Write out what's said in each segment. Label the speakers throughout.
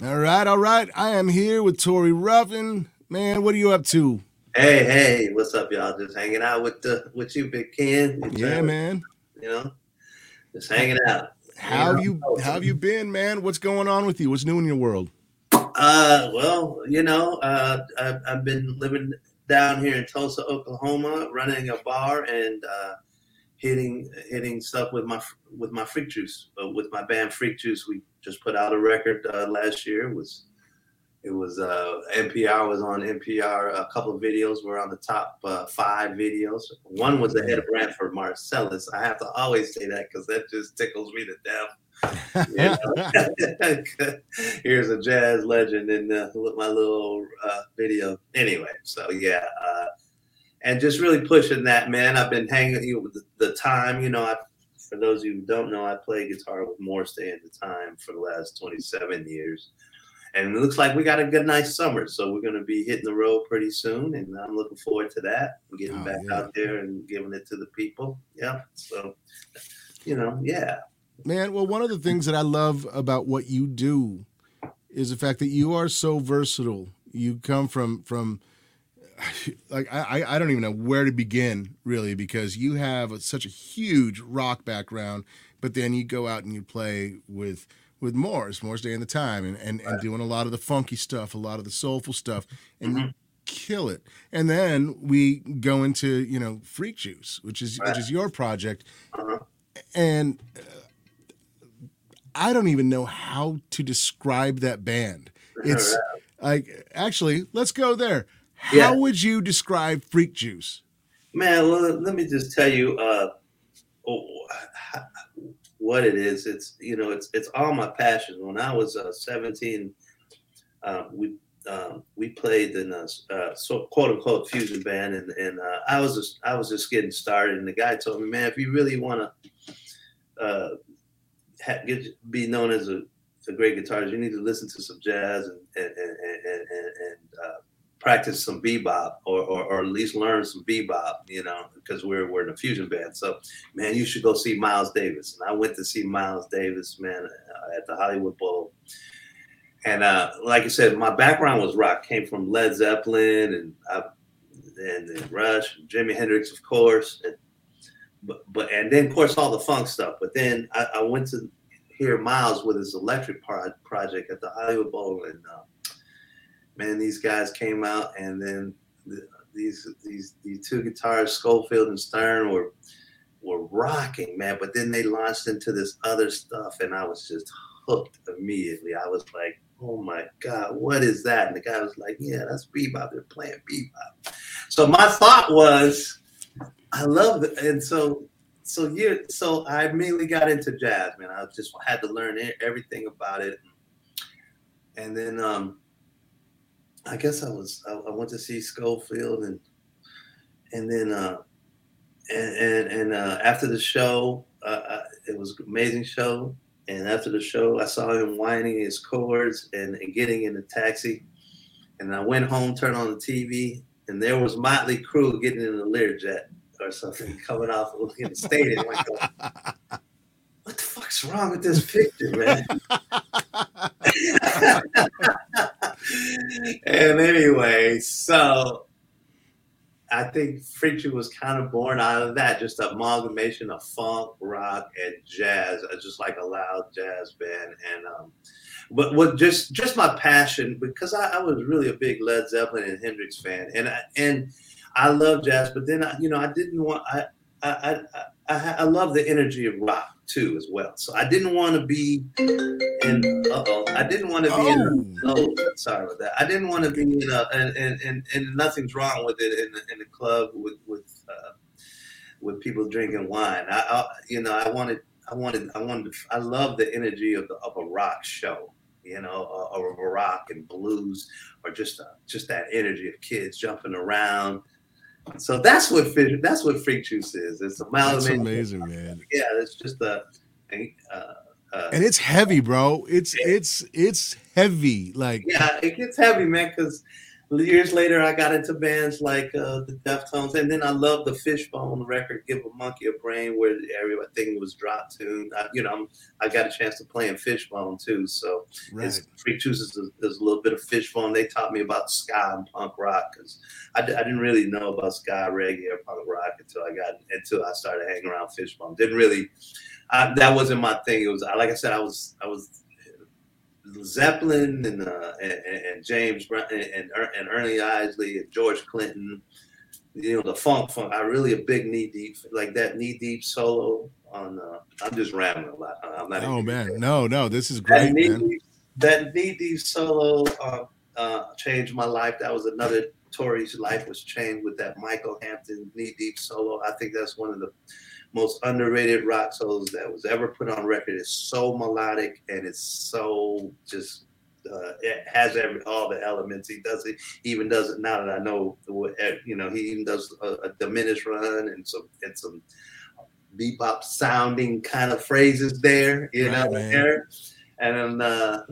Speaker 1: All right, all right. I am here with Tori Ruffin. Man, what are you up to?
Speaker 2: Hey, hey, what's up, y'all? Just hanging out with the with you, Big Ken.
Speaker 1: Yeah, man.
Speaker 2: You know, just hanging out.
Speaker 1: How have you how have you been, man? What's going on with you? What's new in your world?
Speaker 2: Uh, well, you know, uh, I've, I've been living down here in Tulsa, Oklahoma, running a bar and uh, hitting hitting stuff with my with my Freak Juice, uh, with my band Freak Juice. We just put out a record uh, last year. It was it was uh, NPR was on NPR. A couple of videos were on the top uh, five videos. One was ahead of Branford Marsalis. I have to always say that because that just tickles me to death. Here's a jazz legend in uh, my little uh, video. Anyway, so yeah, and just really pushing that man. I've been hanging you know, with the, the time. You know, I, for those of you who don't know, I play guitar with Morris at the time for the last 27 years and it looks like we got a good nice summer so we're going to be hitting the road pretty soon and i'm looking forward to that getting oh, back yeah. out there and giving it to the people yeah so you know yeah
Speaker 1: man well one of the things that i love about what you do is the fact that you are so versatile you come from from like I, I don't even know where to begin really because you have a, such a huge rock background but then you go out and you play with with Morris, Morris Day and the Time, and, and, and doing a lot of the funky stuff, a lot of the soulful stuff, and mm-hmm. you kill it. And then we go into you know Freak Juice, which is which is your project, uh-huh. and uh, I don't even know how to describe that band. It's like actually, let's go there. How would you describe Freak Juice?
Speaker 2: Man, well, let me just tell you. Uh, oh, what it is. It's you know, it's it's all my passion. When I was uh, 17, uh, we um, we played in a uh, so, quote unquote fusion band, and and uh, I was just I was just getting started. And the guy told me, man, if you really want to uh, ha- get be known as a, a great guitarist, you need to listen to some jazz and and and, and, and, and uh, practice some bebop or, or, or, at least learn some bebop, you know, because we're, we're in a fusion band. So, man, you should go see Miles Davis. And I went to see Miles Davis, man, uh, at the Hollywood Bowl. And uh, like I said, my background was rock. Came from Led Zeppelin and I, and, and Rush, and Jimi Hendrix, of course. And, but, but and then of course all the funk stuff. But then I, I went to hear Miles with his electric pro- project at the Hollywood Bowl, and uh, man, these guys came out, and then the, these these these two guitars, Scofield and Stern, were were rocking, man. But then they launched into this other stuff, and I was just hooked immediately. I was like, "Oh my god, what is that?" And the guy was like, "Yeah, that's bebop. They're playing bebop." So my thought was, I love it, and so so you so I immediately got into jazz, man. I just had to learn everything about it, and then um, I guess I was I, I went to see Scofield and and then uh, and and, and uh, after the show, uh, I, it was an amazing show. And after the show, I saw him whining his chords and, and getting in the taxi. And I went home, turned on the TV, and there was Motley Crue getting in a Learjet or something coming off in the stadium. Like, what the fuck's wrong with this picture, man? and anyway, so I think Freak Juice was kind of born out of that, just amalgamation of funk, rock, and jazz, uh, just like a loud jazz band. And um, but what just just my passion because I, I, was really a big Led Zeppelin and Hendrix fan, and I, and I love jazz, but then I, you know I didn't want I I I, I, I love the energy of rock too as well. So I didn't want to be in. oh, I didn't want to be oh. in. Oh, sorry about that. I didn't want to be in a, and, and and and nothing's wrong with it in the, in the club with with uh, with people drinking wine. I, I, you know I wanted I wanted I wanted to, I love the energy of the of a rock show. You know, or, or a rock and blues, or just a, just that energy of kids jumping around so that's what that's what freak juice is. It's a That's
Speaker 1: amazing, man.
Speaker 2: Yeah, it's just a. a uh, uh,
Speaker 1: and it's heavy, bro. It's it's it's heavy. Like
Speaker 2: yeah, it gets heavy, man. Because years later, I got into bands like uh, the Deftones, and then I loved the Fishbone record, "Give a Monkey a Brain," where everything was drop tuned. I, you know, I got a chance to play in Fishbone too, so right. Freak Juice is a, is a, little bit of Fishbone. They taught me about ska and punk rock because I, I, didn't really know about ska, reggae, or punk rock until I got until I started hanging around Fishbone. Didn't really. I, that wasn't my thing. It was like I said, I was I was Zeppelin and, uh, and, and James Brown and, and Ernie Isley and George Clinton, you know, the funk funk. I really a big knee deep like that knee deep solo on. Uh, I'm just rambling a lot. I'm not.
Speaker 1: Oh man, no, no, this is great, that knee man.
Speaker 2: Deep, that knee deep solo uh, uh, changed my life. That was another Tori's life was changed with that Michael Hampton knee deep solo. I think that's one of the most underrated rock solos that was ever put on record. It's so melodic and it's so just uh, it has every all the elements. He does it, he even does it now that I know. Eh, you know, he even does a, a diminished run and some and some bebop sounding kind of phrases there. You right, know, man. there. And then uh,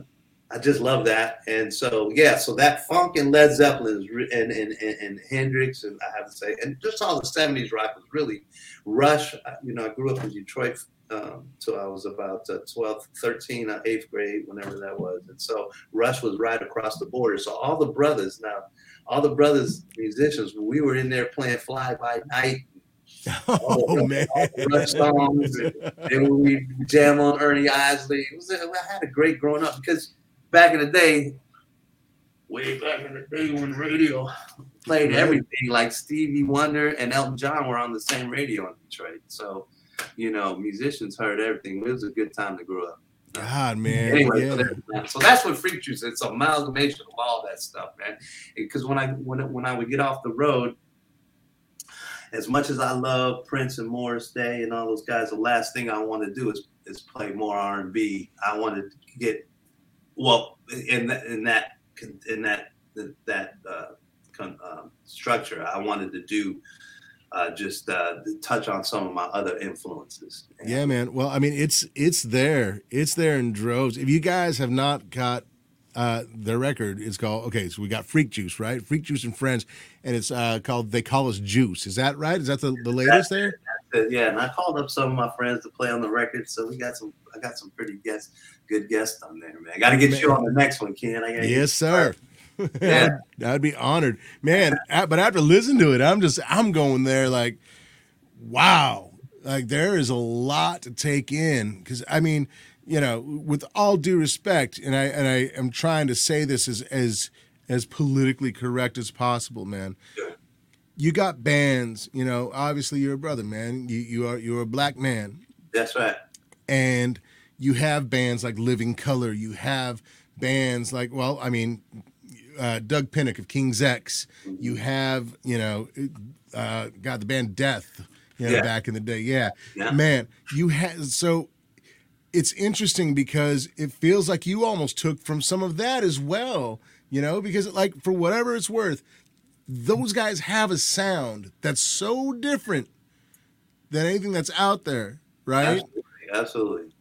Speaker 2: I just love that. And so, yeah, so that funk and Led Zeppelin and, and, and, and, Hendrix, and I have to say, and just all the 70s rock was really Rush. You know, I grew up in Detroit um, I was about uh, 12, 13, uh, eighth grade, whenever that was. And so Rush was right across the border. So all the brothers now, all the brothers musicians, we were in there playing Fly By Night.
Speaker 1: Oh, man.
Speaker 2: Rush songs. And, and we jam on Ernie Isley. It was, I had a great growing up because back in the day, way back in the day when radio played everything, like Stevie Wonder and Elton John were on the same radio in Detroit. So, you know, musicians heard everything. It was a good time to grow up.
Speaker 1: God, man.
Speaker 2: Anyway, yeah. so, so, that's what Freak Juice. It's an amalgamation of all that stuff, man. Because when I when when I would get off the road, as much as I love Prince and Morris Day and all those guys, the last thing I want to do is is play more R and B. I wanted to get well in that in that in that that uh, con, uh, structure. I wanted to do uh, just uh, touch on some of my other influences.
Speaker 1: Yeah, man. Well, I mean, it's it's there. It's there in droves. If you guys have not got uh, their record, it's called okay. So we got Freak Juice, right? Freak Juice and Friends, and it's uh, called They Call Us Juice. Is that right? Is that the, the latest there?
Speaker 2: Yeah, and I called up some of my friends to play on the record, so we got some. I got some pretty guests, good guest on there, man. Got to get man. you on the next one, Ken.
Speaker 1: yes, sir. yeah, I'd be honored, man. But after listening to it, I'm just I'm going there like, wow, like there is a lot to take in because I mean, you know, with all due respect, and I and I am trying to say this as as as politically correct as possible, man. You got bands, you know. Obviously, you're a brother, man. You you are you're a black man.
Speaker 2: That's right.
Speaker 1: And you have bands like Living Colour. You have bands like, well, I mean, uh, Doug Pinnick of King's X. You have, you know, uh, got the band Death, you know, yeah. back in the day. Yeah. yeah. Man, you had, so it's interesting because it feels like you almost took from some of that as well, you know, because like for whatever it's worth, those guys have a sound that's so different than anything that's out there, right?
Speaker 2: Absolutely. Absolutely.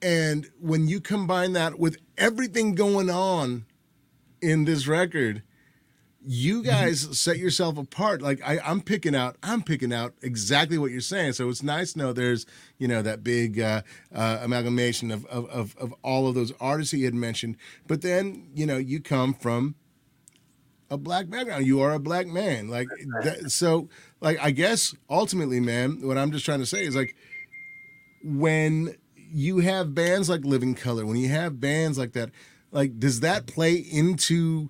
Speaker 1: And when you combine that with everything going on in this record, you mm-hmm. guys mm-hmm. set yourself apart. Like I, am picking out, I'm picking out exactly what you're saying. So it's nice to know there's, you know, that big uh, uh, amalgamation of, of, of of all of those artists he had mentioned. But then, you know, you come from a black background. You are a black man. Like that, so. Like I guess ultimately, man, what I'm just trying to say is like when you have bands like Living Colour, when you have bands like that, like does that play into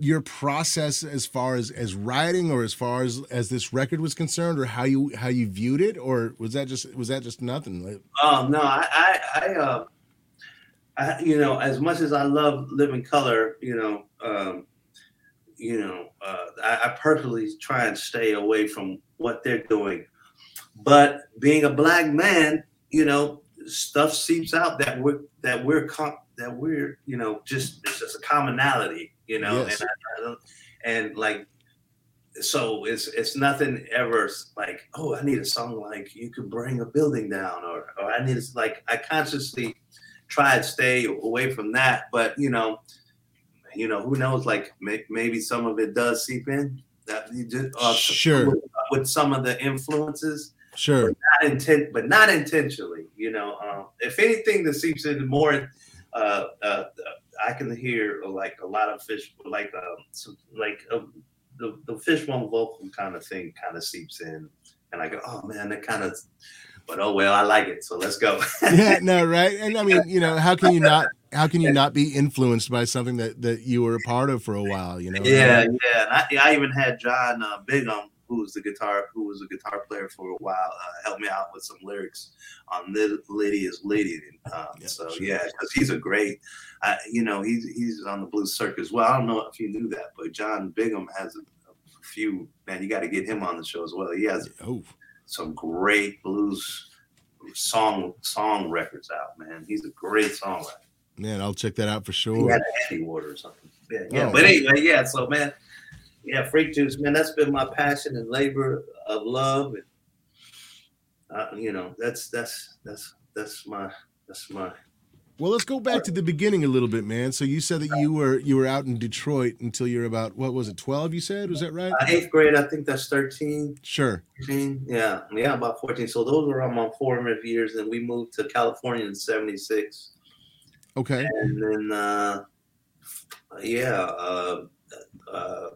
Speaker 1: your process as far as as writing or as far as as this record was concerned or how you how you viewed it? Or was that just was that just nothing?
Speaker 2: Oh no i i i uh I, you know as much as i love living color you know um you know uh I, I purposely try and stay away from what they're doing. But being a black man you know stuff seeps out that we're that we're com- that we're you know just it's just a commonality you know yes. and I, and like so it's it's nothing ever like oh I need a song like you can bring a building down or or I need like I consciously try to stay away from that but you know you know, who knows? Like may, maybe some of it does seep in. That you just uh,
Speaker 1: Sure.
Speaker 2: with, with some of the influences,
Speaker 1: Sure.
Speaker 2: not intent, but not intentionally. You know, um, if anything that seeps in more, uh, uh, I can hear like a lot of fish, like um, some, like uh, the the fishbone vocal kind of thing, kind of seeps in, and I go, oh man, that kind of. But oh well, I like it, so let's go.
Speaker 1: yeah, no, right. And I mean, you know, how can you not how can you not be influenced by something that that you were a part of for a while, you know?
Speaker 2: Yeah, yeah. And I, I even had John uh, who was the guitar, who was a guitar player for a while, uh, help me out with some lyrics on Lid- "Lydia's Lady." Um,
Speaker 1: Yeah,
Speaker 2: so
Speaker 1: sure.
Speaker 2: yeah, because he's a great, uh, you know, he's he's on the blues circuit as well. I don't know if you knew that, but John Bigham has a, a few. Man, you got to get him on the show as well. He has
Speaker 1: Oh,
Speaker 2: some great blues song song records out. Man, he's a great songwriter.
Speaker 1: man, I'll check that out for sure.
Speaker 2: He had Andy Water or something. Yeah, yeah.
Speaker 1: Oh.
Speaker 2: but anyway, yeah. So man, yeah, freak juice, man. That's been my passion and labor of love, and uh, you know, that's that's that's that's my that's my
Speaker 1: Well, let's go back to the beginning a little bit, man. So you said that you were you were out in Detroit until you're about what was it, 12 you said? Was that right?
Speaker 2: uh, eighth grade. I think that's 13,
Speaker 1: Sure.
Speaker 2: 14. Yeah, yeah, about fourteen. So those were all my formative years, and we moved to California in '76,
Speaker 1: Okay.
Speaker 2: and then uh, yeah, uh, uh,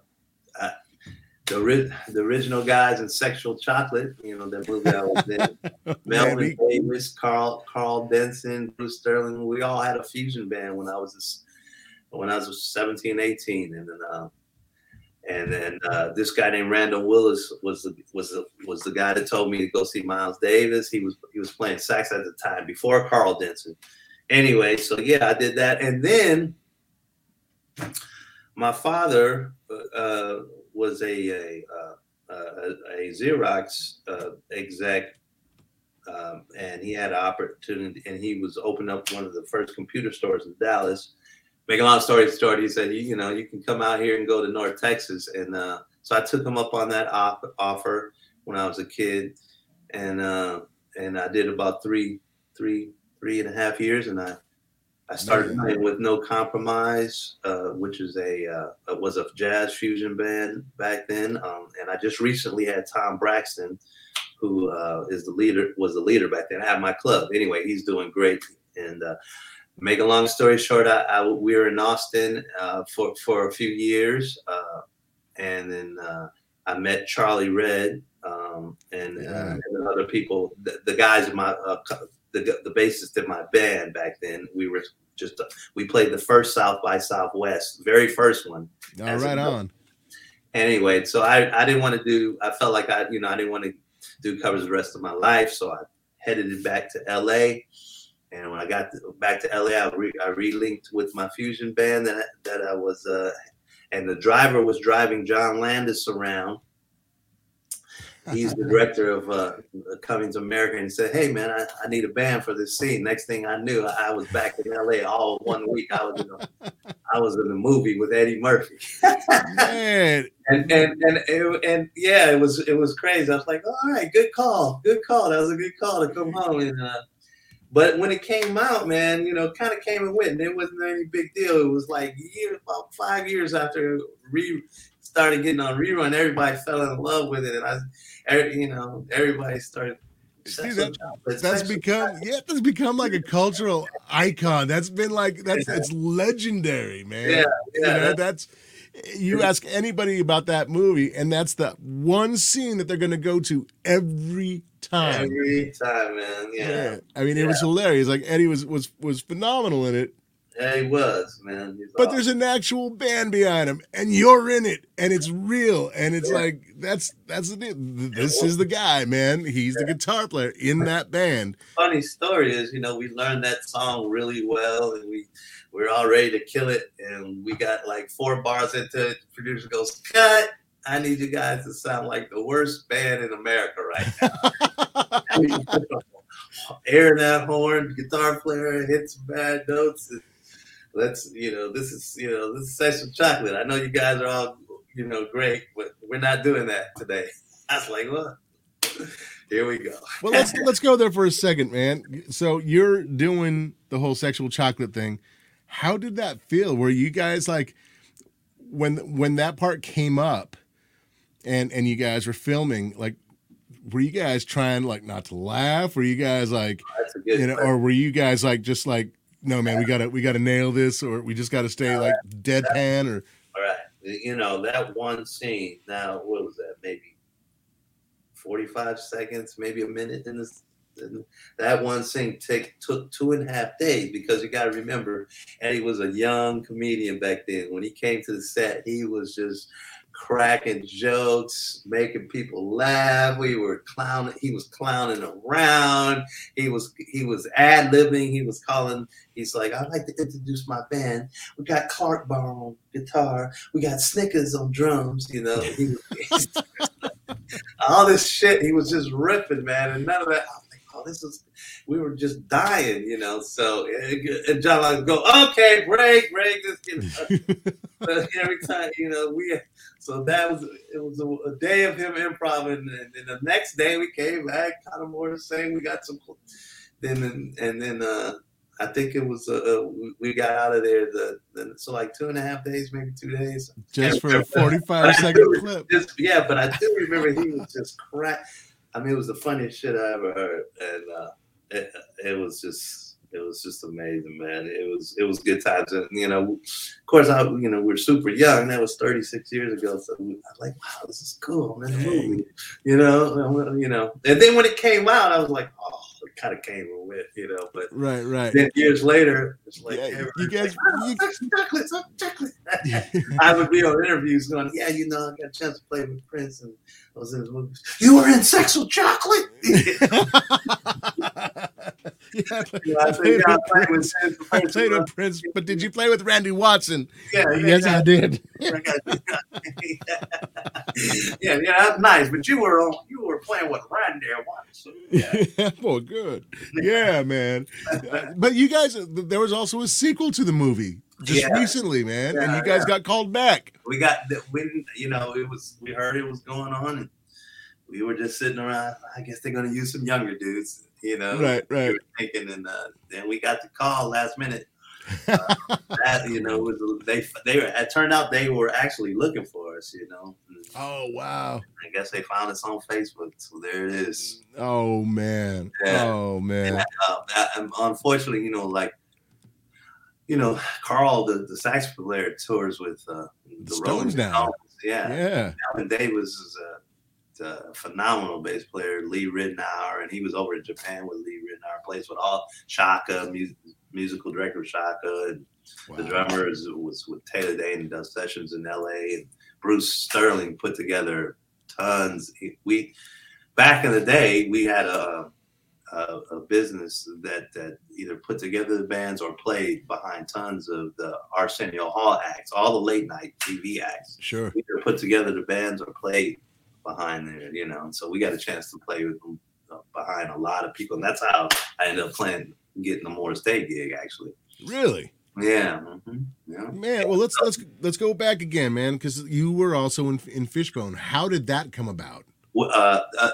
Speaker 2: the ori- the original guys in Sexual Chocolate, you know, that movie I was in. Melvin Davis, Karl Karl Denson, Bruce Sterling. We all had a fusion band when I was this, when I was 17, 18. and then uh, and then uh, this guy named Randall Willis was the was the was the guy that told me to go see Miles Davis. He was he was playing sax at the time before Karl Denson. Anyway, so yeah, I did that, and then my father uh, was a a, uh, a, a Xerox uh, exec um, and he had an opportunity, and he was opening up one of the first computer stores in Dallas. Make a long story short, he said, you, you know, you can come out here and go to North Texas, and uh, so I took him up on that op- offer when I was a kid, and and I did about three, three, three and a half years, and I I started playing with No Compromise, uh, which is a uh, was a jazz fusion band back then, um, and I just recently had Tom Braxton who uh, is the leader, was the leader back then. I had my club. Anyway, he's doing great. And uh, make a long story short, I, I we were in Austin uh, for for a few years, uh, and then uh, I met Charlie Red um, and, uh,
Speaker 1: Yeah.
Speaker 2: and other people. The, the guys in my uh, the the bassist in my band back then. We were just uh, we played the first South by Southwest, very first one
Speaker 1: All right on.
Speaker 2: anyway, so I, I didn't want to do, I felt like I, you know, I didn't want to do covers the rest of my life. So I headed it back to LA. And when I got to, back to LA, I, re, I relinked with my fusion band that, I- that I was, uh, and the driver was driving John Landis around. He's the director of uh, Coming to America, and said, "Hey man, I, I need a band for this scene." Next thing I knew, I, I was back in LA all one week. I was, in a, I was in a movie with Eddie Murphy
Speaker 1: Man,
Speaker 2: and and and it, and yeah, it was it was crazy. I was like, all right, good call, good call. That was a good call to come home. And uh, but when it came out, man, you know, kind of came and went. And it wasn't any big deal. It was like year, about five years after re started getting on rerun, everybody fell in love with it, and I, every, you know, everybody started.
Speaker 1: See, that- that's become yeah, that's become like a cultural icon. That's been like that's it's legendary, man.
Speaker 2: Yeah,
Speaker 1: you
Speaker 2: yeah,
Speaker 1: know, that's you ask anybody about that movie, and that's the one scene that they're gonna go to every time.
Speaker 2: every time, man. Yeah,
Speaker 1: I mean, it was hilarious. Like Eddie was was was phenomenal in it,
Speaker 2: yeah, he was, man. He's
Speaker 1: but
Speaker 2: awesome.
Speaker 1: there's an actual band behind him, and you're in it, and it's real, and it's
Speaker 2: Yeah.
Speaker 1: like that's that's the. This is the guy, man. He's the guitar player in that band.
Speaker 2: funny story is, you know, we learned that song really well, and we we are all ready to kill it, and we got like four bars into it. The producer goes, "Cut! I need you guys to sound like the worst band in America right now." Air that horn, guitar player hits bad notes. And let's, you know, this is, you know, this is sexual chocolate. I know you guys are all, you know, great, but we're not doing that today. I was like, what? Here we go.
Speaker 1: well, let's let's go there for a second, man. So you're doing the whole sexual chocolate thing. How did that feel? Were you guys like, when when that part came up, and and you guys were filming, like, were you guys trying like not to laugh? Were you guys like, you know, or were you guys like just like, no man, we gotta we gotta nail this, or we just gotta stay like deadpan, or
Speaker 2: all right, you know that one scene. Now what was that? Maybe forty five seconds, maybe a minute in this that one scene take took two and a half days because you got to remember Eddie was a young comedian back then. When he came to the set, he was just cracking jokes, making people laugh. We were clowning. He was clowning around. He was he was ad libbing. He was calling. He's like, I'd like to introduce my band. We got Clark Bar on guitar. We got Snickers on drums. You know, he was, all this shit. He was just ripping, man, and none of that I was like, oh, this is, we were just dying, you know. So, eh, and John would go, okay, break, break, this, you know. every time, you know, we, so that was, it was a, a day of him improv. And, and, then the next day we came back, kind of more the same. We got some, then, and, and then, uh, I think it was uh, uh we got out of there the, the, so like two and a half days, maybe two days.
Speaker 1: Just for a forty five second clip.
Speaker 2: Just, yeah, but I do remember he was just crack. I mean, it was the funniest shit I ever heard, and uh, it, it was just it was just amazing, man. It was it was good times, and you know, of course, I you know we are super young. That was 36 years ago, so I was like, wow, this is cool. I'm in a movie, you know, you know. And then when it came out, I was like, oh, it kind of came with, you know. But
Speaker 1: right, right.
Speaker 2: Then years later, it's like,
Speaker 1: yeah, you guys,
Speaker 2: like, oh, you, chocolate, chocolate. I would be on interviews going, yeah, you know, I got a chance to play with Prince and I was in his movies. You were in Sex with Chocolate. yeah,
Speaker 1: I, played, with, Prince, I played with Prince, but did you play with Randy Watson? Yeah, yes, I did.
Speaker 2: yeah, yeah, that's nice. But you were on, you were playing with Randy Watson.
Speaker 1: Yeah, well, good. Yeah, man. Uh, but you guys, uh, there was also a sequel to the movie just yeah. recently, man, yeah, and you guys yeah. got called back.
Speaker 2: We got we you know it was we heard it was going on, and we were just sitting around. I guess they're gonna use some younger dudes, you know.
Speaker 1: Right, right. We
Speaker 2: thinking, and uh, then we got the call last minute. Uh, that you know was they they were, it turned out they were actually looking for us, you know.
Speaker 1: Oh wow!
Speaker 2: I guess they found us on Facebook, so there it is.
Speaker 1: Oh man! Oh man! And,
Speaker 2: uh, unfortunately, you know, like you know, Karl, the, the saxophone player, tours with uh, the Stones now. Yeah,
Speaker 1: yeah.
Speaker 2: Melvin Davis is a, a, phenomenal bass player. Lee Ritenour, and he was over in Japan with Lee Ritenour. Plays with all Chaka, music, musical director of Chaka, and wow. the drummer is, was with Taylor Dayne and does sessions in L.A. And Bruce Sterling put together tons. We back in the day, we had a a, a, business that that either put together the bands or played behind tons of the Arsenio Hall acts, all the late night TV acts.
Speaker 1: Sure,
Speaker 2: either put together the bands or played behind there, you know. So we got a chance to play with them uh, behind a lot of people, and that's how I ended up playing, getting the Morris Day gig actually.
Speaker 1: Really?
Speaker 2: Yeah. Mm-hmm. yeah.
Speaker 1: Man, well let's let's let's go back again, man, because you were also in in Fishbone. How did that come about?
Speaker 2: Well, uh, uh,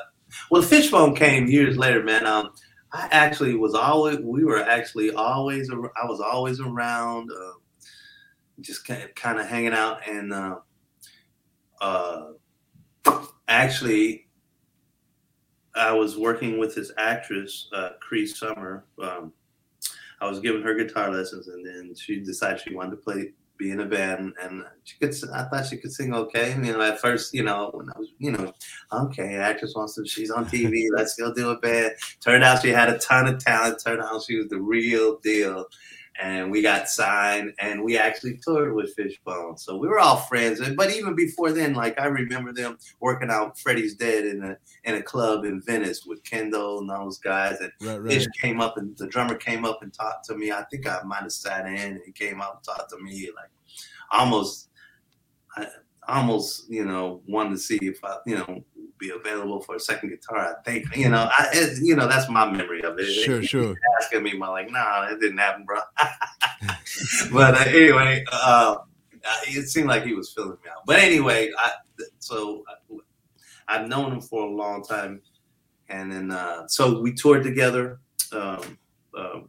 Speaker 2: well, Fishbone came years later, man. Um, I actually was always, we were actually always, I was always around, uh, just kind of hanging out. And uh, uh, actually, I was working with this actress, uh, Cree Summer. Um, I was giving her guitar lessons, and then she decided she wanted to play be in a band, and she could. I thought she could sing okay. You know, at first, you know, when I was, you know, okay, actress wants to. She's on TV. let's go do a band. Turned out she had a ton of talent. Turned out she was the real deal and we got signed and we actually toured with Fishbone. So we were all friends. But even before then, like I remember them working out Freddie's Dead in a in a club in Venice with Kendall and those guys. And right, right. Fish came up and the drummer came up and talked to me. I think I might have sat in and he came up and talked to me like almost I almost, you know, wanted to see if I, you know, be available for a second guitar. I think you know, I it, you know that's my memory of it.
Speaker 1: Sure, sure.
Speaker 2: Asking me, my like, nah, it didn't happen, bro. but uh, anyway, uh, it seemed like he was filling me out. But anyway, I so uh, I've known him for a long time, and then uh, so we toured together. Um, uh,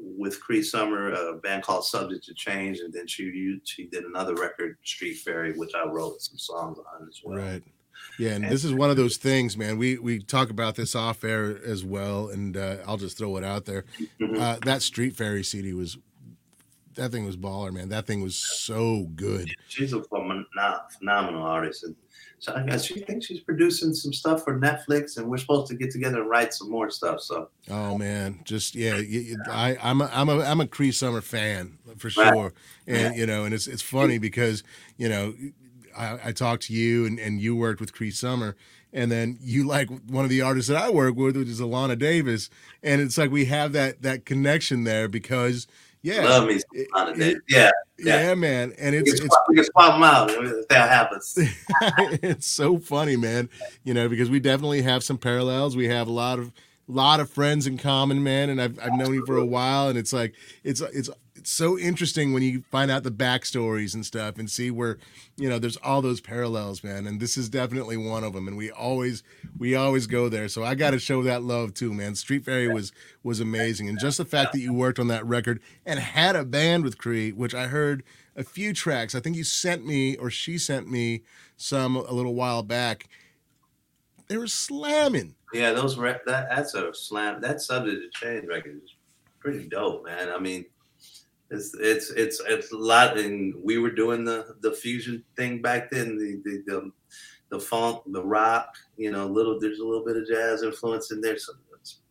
Speaker 2: with Cree Summer, a band called Subject to Change, and then she she did another record, Street Faerie, which I wrote some songs on as well.
Speaker 1: Right. Yeah, and, and this is one of those things, man. We we talk about this off air as well, and uh, I'll just throw it out there. Mm-hmm. Uh, that Street Faerie CD was that thing was baller, man. That thing was so good.
Speaker 2: She's a phenomenal artist, and so I guess she thinks she's producing some stuff for Netflix, and we're supposed to get together and write some more stuff. So.
Speaker 1: Oh man, just yeah, I I'm a I'm a I'm a Cree Summer fan for sure, right. and you know, and it's it's funny because you know. I, I talked to you and, and you worked with Cree Summer, and then you like one of the artists that I work with, which is Alana Davis, and it's like we have that that connection there because yeah,
Speaker 2: love me Alana Davis. Yeah,
Speaker 1: yeah, yeah, man, and it's
Speaker 2: we can
Speaker 1: it's,
Speaker 2: swap them out if that happens.
Speaker 1: it's so funny, man. You know, because we definitely have some parallels. We have a lot of lot of friends in common, man, and I've I've known you for a while, and it's like it's it's it's so interesting when you find out the backstories and stuff and see where you know there's all those parallels man and this is definitely one of them and we always we always go there. So i got to show that love too man. Street faerie was was amazing and just the fact that you worked on that record and had a band with cree which i heard a few tracks i think you sent me or she sent me some a little while back. They were slamming.
Speaker 2: Yeah those re- that that's a slam that subject to change record is pretty dope man. I mean it's it's it's it's a lot, and we were doing the the fusion thing back then. The the the, the funk, the rock, you know, little there's a little bit of jazz influence in there. Some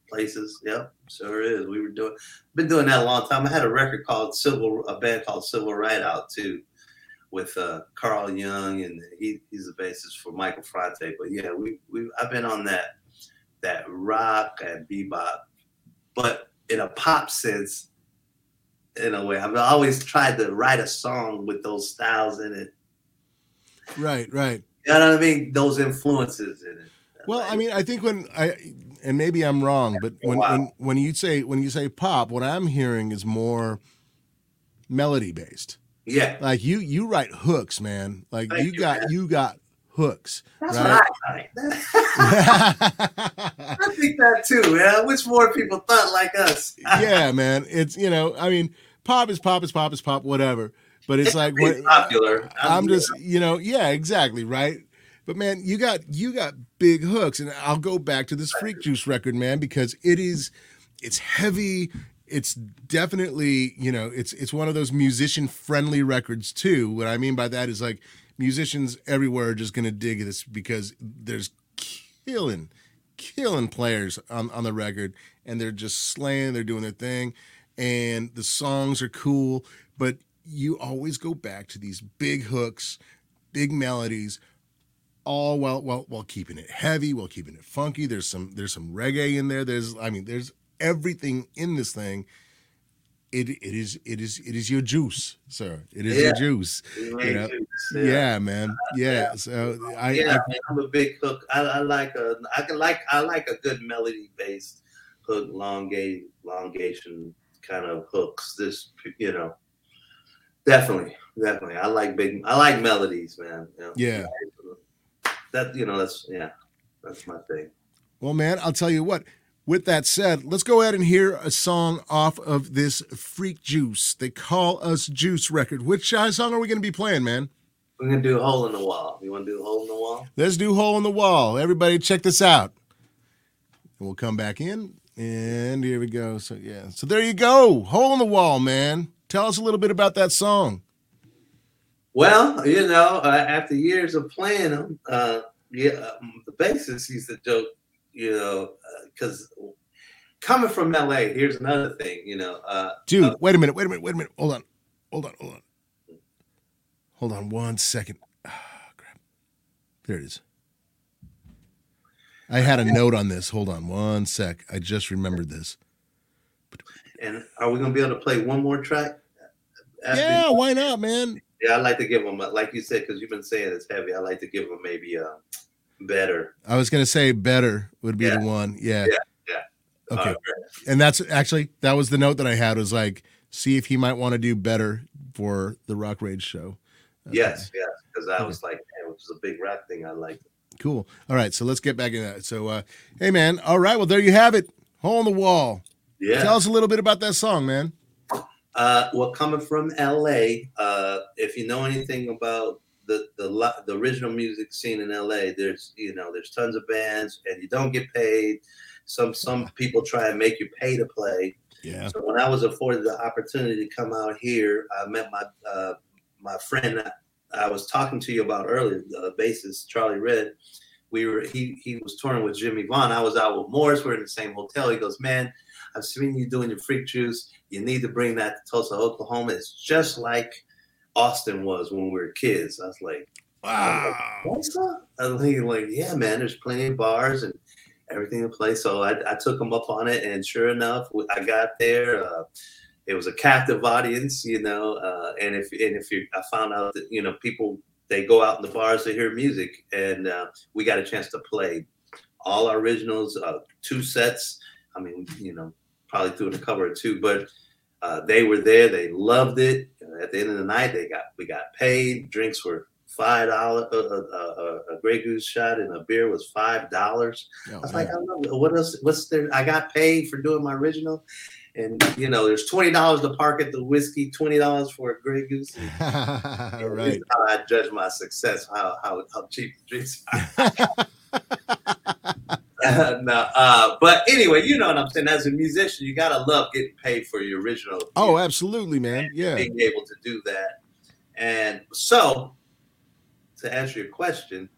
Speaker 2: places, yep, sure is. We were doing been doing that a long time. I had a record called Civil, a band called Civil Right out too, with uh, Carl Young, and he, he's the bassist for Michael Franti. But yeah, we we I've been on that that rock and bebop, but in a pop sense in a way. I've always tried to write a song with those styles in it.
Speaker 1: Right, right.
Speaker 2: You know what I mean? Those influences in it.
Speaker 1: Well, like, I mean, I think when I and maybe I'm wrong, but when, wow. when when you say when you say pop, what I'm hearing is more melody based.
Speaker 2: Yeah.
Speaker 1: Like you you write hooks, man. Like you, you got you got hooks.
Speaker 2: That's right? what I I think that too, man. I wish more people thought like us.
Speaker 1: yeah, man. It's you know, I mean, pop is pop is pop is pop, whatever. But it's, it's like what
Speaker 2: popular.
Speaker 1: I'm, I'm just, you know, yeah, exactly, right. But man, you got you got big hooks, and I'll go back to this Freak Juice record, man, because it is, it's heavy. It's definitely, you know, it's it's one of those musician friendly records too. What I mean by that is like musicians everywhere are just going to dig this because there's killing, killing players on, on the record and they're just slaying, they're doing their thing. And the songs are cool, but you always go back to these big hooks, big melodies, all while while while keeping it heavy, while keeping it funky. There's some there's some reggae in there. There's I mean there's everything in this thing it it is it is it is your juice, sir. It is yeah. your juice. You know? Juice, yeah. yeah. man. Yeah. yeah. So I
Speaker 2: yeah, I, am a big hook. I, I, like a I can like I like a good melody based hook, elongation kind of hooks. This you know, definitely, definitely. I like big. I like melodies, man.
Speaker 1: You know? Yeah.
Speaker 2: That you know that's yeah, that's my thing.
Speaker 1: Well, man, I'll tell you what with that said, let's go ahead and hear a song off of this Freak Juice. They call us Juice record. Which uh, song are we going to be playing, man?
Speaker 2: We're going to do Hole in the Wall. You want to do Hole in the Wall?
Speaker 1: Let's do Hole in the Wall. Everybody, check this out. And we'll come back in. And here we go. So, yeah. So, there you go. Hole in the Wall, man. Tell us a little bit about that song.
Speaker 2: Well, you know, uh, after years of playing them, uh, yeah, um, the bassist used to joke you know, because uh, coming from LA, here's another thing, you know. Uh,
Speaker 1: Dude, uh, wait a minute, wait a minute, wait a minute. Hold on, hold on, hold on, hold on one second. Oh, crap. There it is. I had a note on this. Hold on one sec. I just remembered this.
Speaker 2: And are we gonna be able to play one more track?
Speaker 1: Yeah, why not, man?
Speaker 2: Yeah, I like to give them, like you said, because you've been saying it's heavy. I like to give them maybe uh, better.
Speaker 1: I was gonna say better would be yeah. the one. Yeah.
Speaker 2: Yeah. yeah.
Speaker 1: Okay. Uh, and that's actually that was the note that I had was like, see if he might want to do better for the Rock Rage show.
Speaker 2: Okay. Yes, yes, because I was like, man, it was a big rap thing. I liked it.
Speaker 1: Cool. All right, so let's get back into that. So, uh, hey, man. All right, well, there you have it. Hole in the wall.
Speaker 2: Yeah.
Speaker 1: Tell us a little bit about that song, man.
Speaker 2: Uh, well, coming from LA, uh, if you know anything about the, the the original music scene in LA, there's you know there's tons of bands and you don't get paid. Some some people try and make you pay to play.
Speaker 1: Yeah.
Speaker 2: So when I was afforded the opportunity to come out here, I met my uh, my friend I was talking to you about earlier, the bassist Charlie Red. We were he he was touring with Jimmie Vaughan. I was out with Morris. We're in the same hotel. He goes, "Man, I've seen you doing your freak juice. You need to bring that to Tulsa, Oklahoma. It's just like Austin was when we were kids." I was like,
Speaker 1: Wow.
Speaker 2: What's up? I was thinking like, yeah, man, there's plenty of bars and everything in place. So I, I took them up on it, and sure enough, I got there. Uh, it was a captive audience, you know. Uh, and if and if you, I found out that you know people they go out in the bars to hear music, and uh, we got a chance to play all our originals, uh, two sets. I mean, you know, probably threw in a cover or two, but uh, they were there. They loved it. At the end of the night, they got we got paid. Drinks were five dollars. A, uh, a, uh, uh, a, Grey Goose shot and a beer was five dollars.
Speaker 1: Oh,
Speaker 2: I was like, I don't know what else. What's there? I got paid for doing my original, and you know, there's twenty dollars to park at the whiskey, twenty dollars for a Grey Goose.
Speaker 1: Right.
Speaker 2: this is How I judge my success, how how, how cheap the drinks are. no, uh, but anyway, you know what I'm saying. As a musician, you gotta love getting paid for your original.
Speaker 1: Oh, absolutely, man. Yeah.
Speaker 2: being able to do that. And so, to answer your question,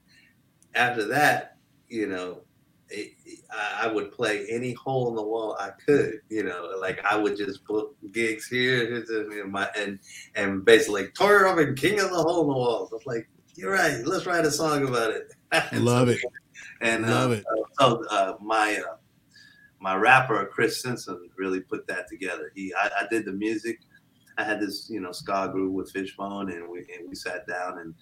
Speaker 2: after that, you know, it, I, would play any hole in the wall I could. You know, like I would just book gigs here, the- my and and basically like Tori Ruffin, king of the hole in the walls. I was like, you're right. Let's write a song about it. And
Speaker 1: Love it.
Speaker 2: And uh, so uh, my uh, my rapper Chris Simpson really put that together. He I, I did the music. I had this you know ska group with Fishbone, and we and we sat down and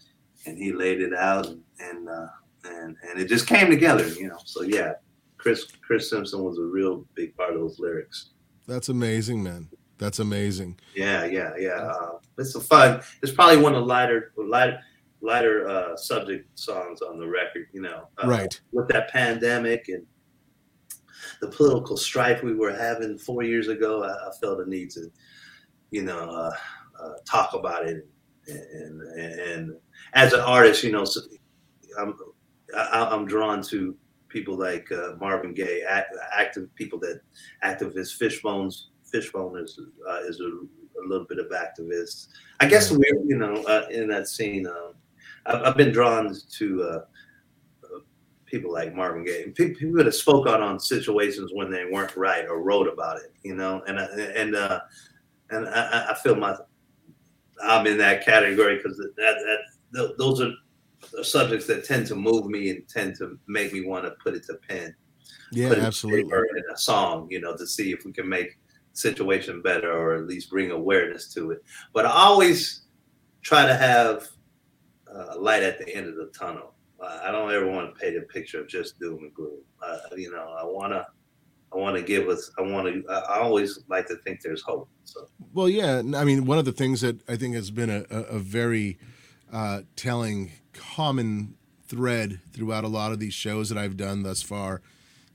Speaker 2: and he laid it out, and and uh, and, and it just came together, you know. So yeah, Chris Chris Simpson was a real big part of those lyrics.
Speaker 1: That's amazing, man. That's amazing.
Speaker 2: Yeah, yeah, yeah. Uh, it's a fun. It's probably one of the lighter lighter lighter uh, subject songs on the record. You know, uh,
Speaker 1: Right.
Speaker 2: with that pandemic and the political strife we were having four years ago, I, I felt a need to, you know, uh, uh, talk about it. And, and and as an artist, you know, so I'm I, I'm drawn to people like uh, Marvin Gaye, act, active people that activists. Fishbones Fishbone is uh, is a, a little bit of activist. I guess we're you know uh, in that scene. Um, I've, I've been drawn to. Uh, people like Marvin Gaye, people, that spoke out on situations when they weren't right or wrote about it, you know, and I- and uh, and I, I feel my I'm in that category because that, that th- those are subjects that tend to move me and tend to make me want to put it to pen,
Speaker 1: Yeah,
Speaker 2: put
Speaker 1: absolutely.
Speaker 2: paper in a song, you know, to see if we can make situation better or at least bring awareness to it. But I always try to have uh, light at the end of the tunnel. I don't ever want to paint a picture of just doom and gloom. Uh, you know, I want to, I want to give us, I want to, I always like to think there's hope. So,
Speaker 1: Well, yeah. I mean, one of the things that I think has been a, a very uh, telling common thread throughout a lot of these shows that I've done thus far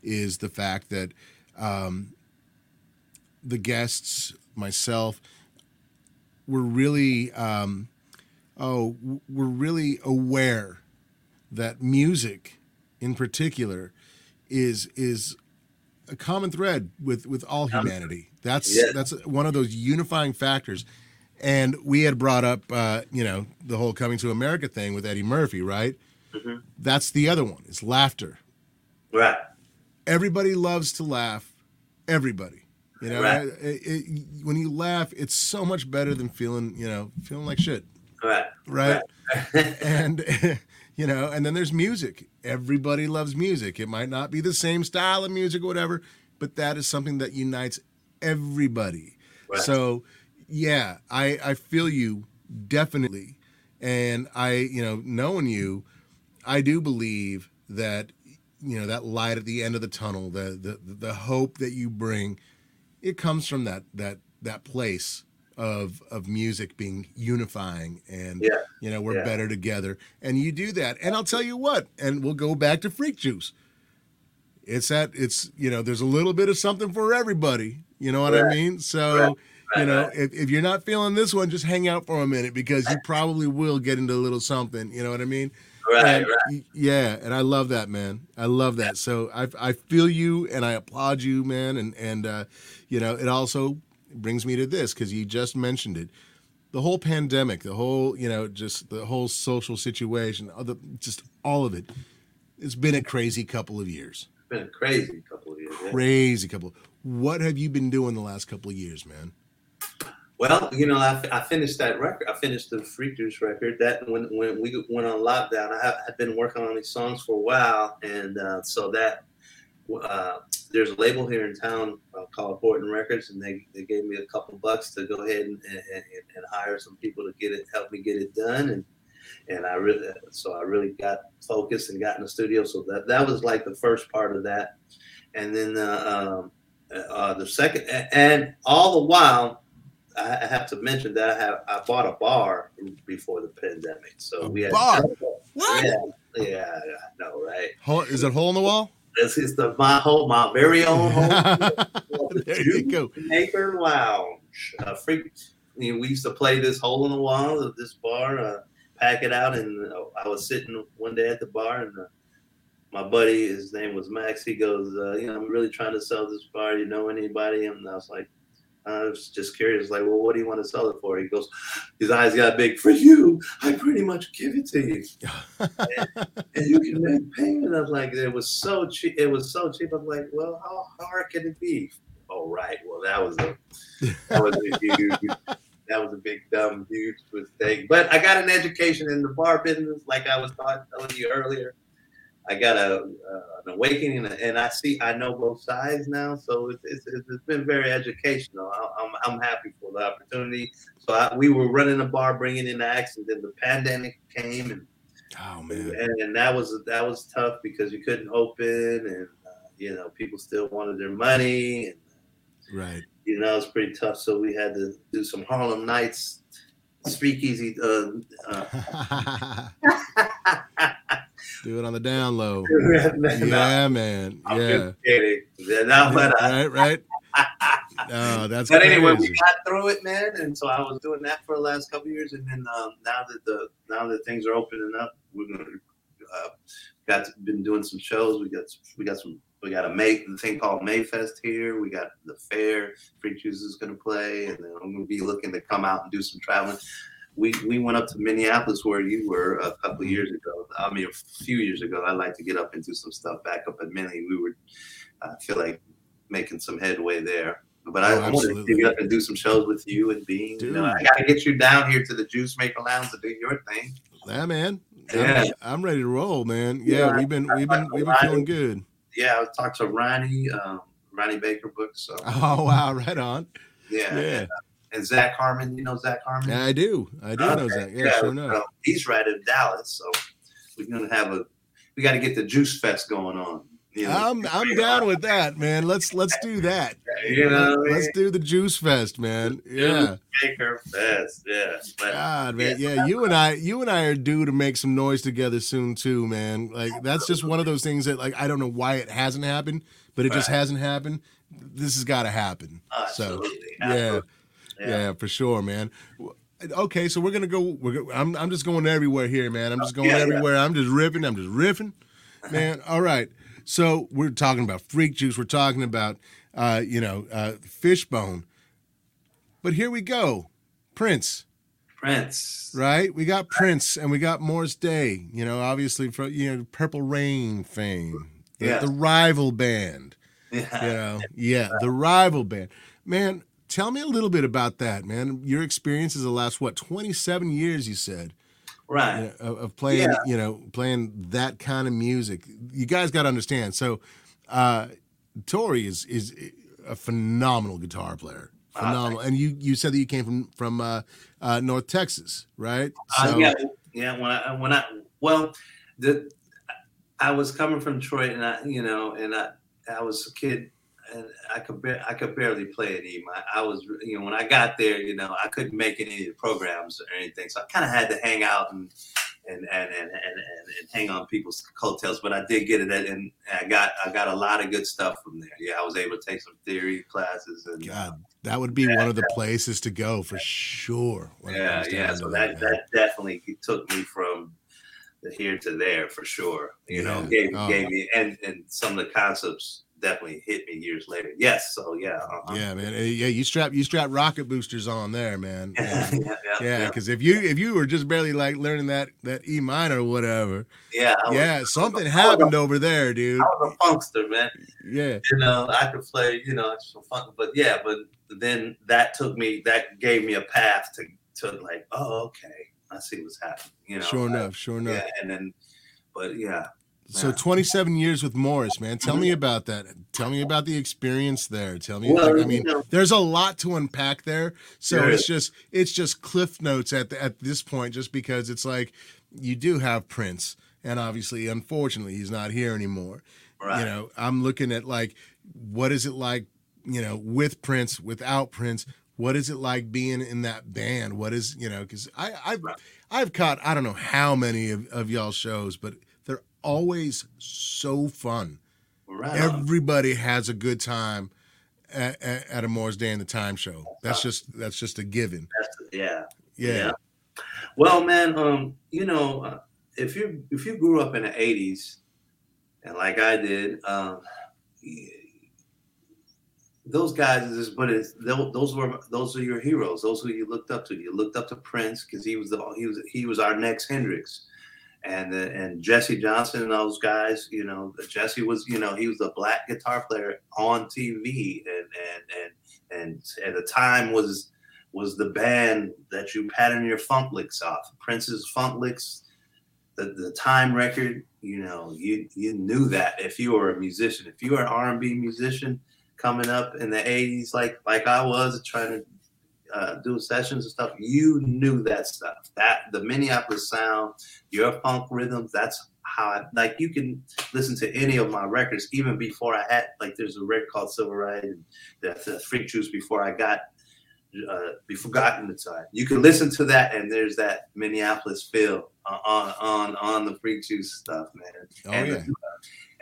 Speaker 1: is the fact that um, the guests, myself, were really, um, oh, we're really aware that music, in particular, is is a common thread with with all humanity. That's
Speaker 2: Yeah.
Speaker 1: that's one of those unifying factors. And we had brought up, uh, you know, the whole coming to America thing with Eddie Murphy, right?
Speaker 2: Mhm.
Speaker 1: That's the other one. It's laughter.
Speaker 2: right.
Speaker 1: Everybody loves to laugh. Everybody, you know,
Speaker 2: Right.
Speaker 1: it- it- when you laugh, it's so much better than feeling, you know, feeling like shit,
Speaker 2: Right.
Speaker 1: right?
Speaker 2: Right.
Speaker 1: and you know and then there's music everybody loves music it might not be the same style of music or whatever but that is something that unites everybody
Speaker 2: Right.
Speaker 1: so yeah i i feel you definitely and i you know knowing you i do believe that you know that light at the end of the tunnel the the the hope that you bring it comes from that that that place of of music being unifying and
Speaker 2: Yeah.
Speaker 1: you know we're
Speaker 2: Yeah.
Speaker 1: better together and you do that and i'll tell you what and we'll go back to freak juice it's that it's you know there's a little bit of something for everybody. You know what right. I mean? So. Right. Right, you know, if, if you're not feeling this one, just hang out for a minute because you probably will get into a little something. You know what I mean?
Speaker 2: Right, and, right.
Speaker 1: Yeah, and I love that, man. I love that. So I, I feel you, and I applaud you, man. And and uh, you know, it also brings me to this because you just mentioned it the whole pandemic, the whole, you know, just the whole social situation, other, just all of it. It's been a crazy couple of years.
Speaker 2: It's been a crazy couple of years.
Speaker 1: Crazy yeah. couple. What have you been doing the last couple of years, man?
Speaker 2: Well, you know, I, I finished that record. I finished the Freak Juice record. That when when we went on lockdown, I had been working on these songs for a while, and uh, so that uh, there's a label here in town uh, called Horton Records, and they, they gave me a couple bucks to go ahead and, and, and, hire some people to get it, help me get it done, and and I really so I really got focused and got in the studio. So that that was like the first part of that, and then uh, um, uh, the second, and all the while. I have to mention that I have I bought a bar before the pandemic, so
Speaker 1: a
Speaker 2: we had
Speaker 1: bar.
Speaker 2: What? Yeah, yeah, I know, right?
Speaker 1: Is it hole in the wall?
Speaker 2: This is the my home, my very own home.
Speaker 1: there you go.
Speaker 2: Acre Lounge. Uh, freak. You know, we used to play this hole in the wall of this bar, uh, pack it out, and uh, I was sitting one day at the bar, and uh, my buddy, his name was Max. He goes, uh, you know, I'm really trying to sell this bar. You know anybody? And I was like, I was just curious, like, well, what do you want to sell it for? He goes, his eyes got big. For you, I pretty much give it to you, and, and, you can make payment. I was like, it was so cheap. It was so cheap. I'm like, well, how hard can it be? All right. Well, that was a that was a huge. that was a big dumb huge mistake. But I got an education in the bar business, like I was talking telling you earlier. I got a, uh, an awakening, and I see I know both sides now. So it's, it's, it's been very educational. I'm, I'm happy for the opportunity. So I, we were running a bar, bringing in acts, and then the pandemic came, and
Speaker 1: oh man,
Speaker 2: and, and that was that was tough because you couldn't open, and uh, you know people still wanted their money, and
Speaker 1: right,
Speaker 2: you know it's pretty tough. So we had to do some Harlem Nights speakeasy. Uh, uh,
Speaker 1: Do it on the down low. yeah, man. I'm yeah.
Speaker 2: No, but,
Speaker 1: uh, right, right. Oh, that's.
Speaker 2: But anyway, we got through it, man, and so I was doing that for the last couple years, and then um, now that the now that things are opening up, we're gonna uh, got been doing some shows. We got we got some we got a May the thing called Mayfest here. We got the fair. Freak Juice is gonna play, and then I'm gonna be looking to come out and do some traveling we we went up to Minneapolis where you were a couple of years ago. I mean, a few years ago. I'd like to get up and do some stuff back up at Minnie. We were, I feel like, making some headway there. But I, oh, I wanted to get up and do some shows with you and Bean. You know, I got to get you down here to the Juice Maker Lounge to do your thing.
Speaker 1: Yeah, man. Yeah. I'm, I'm ready to roll, man. Yeah, yeah we've been we've been we've been feeling good.
Speaker 2: Yeah, I talked to Ronnie, um, Ronnie Baker books. So.
Speaker 1: Oh wow, right on.
Speaker 2: Yeah, yeah. And, uh, and Zach Harmon. You know Zach Harmon?
Speaker 1: Yeah, I do. I do okay. know Zach. Yeah, yeah sure enough.
Speaker 2: he's right in Dallas, so we're gonna have a. We got to get the Juice Fest going on.
Speaker 1: I'm I'm down with that, man. Let's let's do that.
Speaker 2: You know,
Speaker 1: let's do the Juice Fest, man. Yeah.
Speaker 2: Maker Fest, yeah.
Speaker 1: God, man, yeah. yeah. You and I, you and I are due to make some noise together soon too, man. Like that's just one of those things that, like, I don't know why it hasn't happened, but it right. just hasn't happened. This has got to happen.
Speaker 2: Absolutely.
Speaker 1: So, yeah. Yeah. yeah, for sure, man. Okay, so we're gonna go. We're, I'm I'm just going everywhere here, man. I'm just uh, going yeah, everywhere. Yeah. I'm just ripping. I'm just riffing, man. All right. So we're talking about freak juice. We're talking about uh, you know uh, fishbone. But here we go, Prince.
Speaker 2: Prince.
Speaker 1: Right? We got Prince and we got Morris Day, you know, obviously from you know, Purple Rain fame. The, yeah. the rival band. Yeah. You know, yeah, the rival band. Man, Tell me a little bit about that, man. Your experiences the last what twenty seven years, you said,
Speaker 2: right?
Speaker 1: You know, of, of, playing, yeah. you know, playing that kind of music. You guys got to understand. So, uh, Tori is is a phenomenal guitar player, ah, phenomenal. And you you said that you came from from uh, uh, North Texas, right?
Speaker 2: Uh, so, yeah, yeah. When I when I well, the I was coming from Detroit, and I you know, and I I was a kid and I could I could barely play it even. I, I, was you know when I got there, you know, I couldn't make any of the programs or anything, so I kind of had to hang out and and and and and, and, and hang on people's coattails. But I did get it, and I got I got a lot of good stuff from there. Yeah, I was able to take some theory classes. And
Speaker 1: God, that would be yeah, one of the places to go for sure.
Speaker 2: Yeah, yeah. So that, that, that definitely took me from here to there for sure. You yeah. know, gave oh. gave me and and some of the concepts definitely hit me years later. Yes, so yeah, uh-huh.
Speaker 1: yeah, man, yeah. You strap you strap rocket boosters on there, man. yeah, because yeah, if you if you were just barely like learning that that E minor or whatever,
Speaker 2: yeah,
Speaker 1: yeah, something happened a, over there, dude.
Speaker 2: I was a funkster, man.
Speaker 1: Yeah,
Speaker 2: you know, I could play, you know, some funk, but yeah, but then that took me, that gave me a path to to like, oh, okay, I see what's happening. You know,
Speaker 1: sure enough, sure enough.
Speaker 2: Yeah, and then, but yeah,
Speaker 1: so 27 years with Morris, man. Tell me about that. Tell me about the experience there. Tell me. Well, like, I mean, you know, there's a lot to unpack there. So it's just it's just cliff notes at the, at this point, just because it's like you do have Prince, and obviously, unfortunately, he's not here anymore. Right. You know, I'm looking at like what is it like, you know, with Prince, without Prince. What is it like being in that band? What is you know? Because I I've right. I've caught I don't know how many of, of y'all shows, but always so fun. Right Everybody has a good time at, at, at, a Morris Day in the Time show. That's just that's just a given.
Speaker 2: Yeah.
Speaker 1: yeah. yeah.
Speaker 2: Well, man, um, you know, uh, if you if you grew up in the '80s, and like I did, um, those guys is but it's those were those are your heroes. Those who you looked up to. You looked up to Prince because he was the he was he was our next Hendrix and uh, and Jesse Johnson and those guys, you know, Jesse was, you know, he was a black guitar player on TV, and and and and at the time was was the band that you pattern your funk licks off. Prince's funk licks, the the time record, you know, you you knew that if you were a musician, if you were an R and B musician coming up in the '80s, like like I was trying to uh, doing sessions and stuff, you knew that stuff. That the Minneapolis sound, your funk rhythms. That's how I like. You can listen to any of my records even before I had like. There's a record called Civil Rights and the, the Freak Juice before I got uh, be forgotten the time. You can listen to that, and there's that Minneapolis feel on on on the Freak Juice stuff, man.
Speaker 1: Oh,
Speaker 2: and,
Speaker 1: yeah.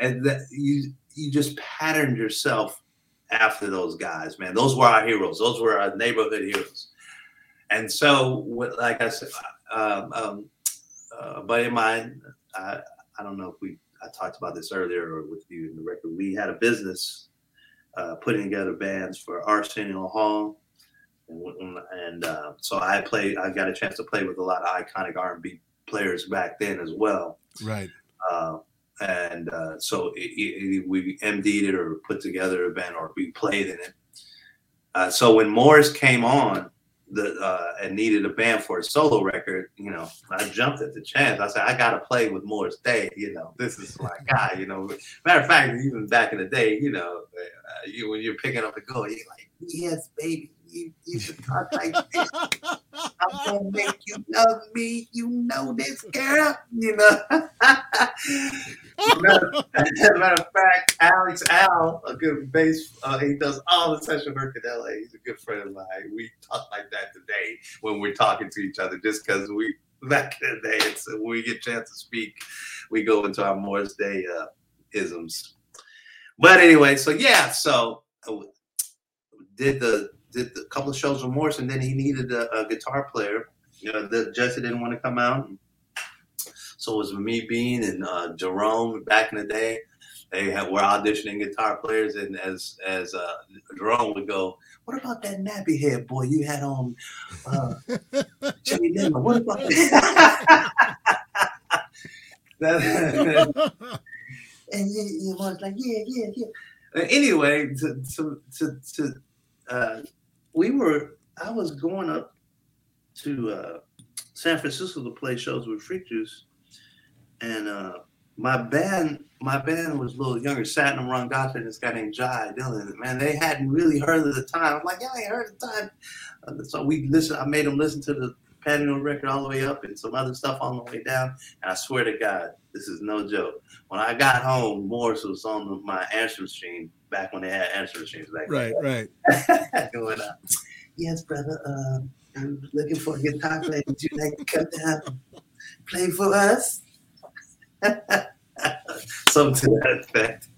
Speaker 2: and that you you just patterned yourself after those guys, man. Those were our heroes. Those were our neighborhood heroes. And so, like I said, um, um, uh, but in my, I, I don't know if we, I talked about this earlier or with you in the record. We had a business uh, putting together bands for Arsenio Hall, and, and uh, so I played. I got a chance to play with a lot of iconic R&B players back then as well.
Speaker 1: Right.
Speaker 2: And uh, so it, it, we MD'd it or put together a band or we played in it. Uh, so when Morris came on the uh, and needed a band for a solo record, you know, I jumped at the chance. I said, I got to play with Morris Day. You know, this is my guy. You know, matter of fact, even back in the day, you know, uh, you when you're picking up a go, you're like, yes, baby, you, you should talk like this. I'm gonna make you love me. You know this, girl. You know. matter, matter, of fact, Alex Al, a good bass, uh, he does all the session work in LA. He's a good friend of mine. We talk like that today when we're talking to each other, just because we back in the day, it's when we get a chance to speak, we go into our Morris Day uh, isms. But anyway, so yeah, so uh, did the did a couple of shows with Morris, and then he needed a, a guitar player. You know, the Jesse didn't want to come out, so it was me, Bean, and uh, Jerome back in the day. They had, were auditioning guitar players, and as as uh, Jerome would go, "What about that nappy head boy you had on uh, Jimmy Denver? What about that?" and he, he was like, "Yeah, yeah, yeah." Anyway, to to to, to uh, we were I was going up to uh, San Francisco to play shows with Freak Juice, and uh, my band my band was a little younger. Satnam Ramgotra and this guy named Jai Dillon. Man, they hadn't really heard of the time. I'm like, yeah, I ain't heard of the time. Uh, so we listen. I made them listen to the Patio record all the way up and some other stuff on the way down. And I swear to God, this is no joke. When I got home, Morris was on the, my answer machine back when they had answer machines back.
Speaker 1: Right,
Speaker 2: then. right. Going up. Yes, brother. Uh, I'm looking for a guitar player. Would you like to come down play for us? Something to that effect.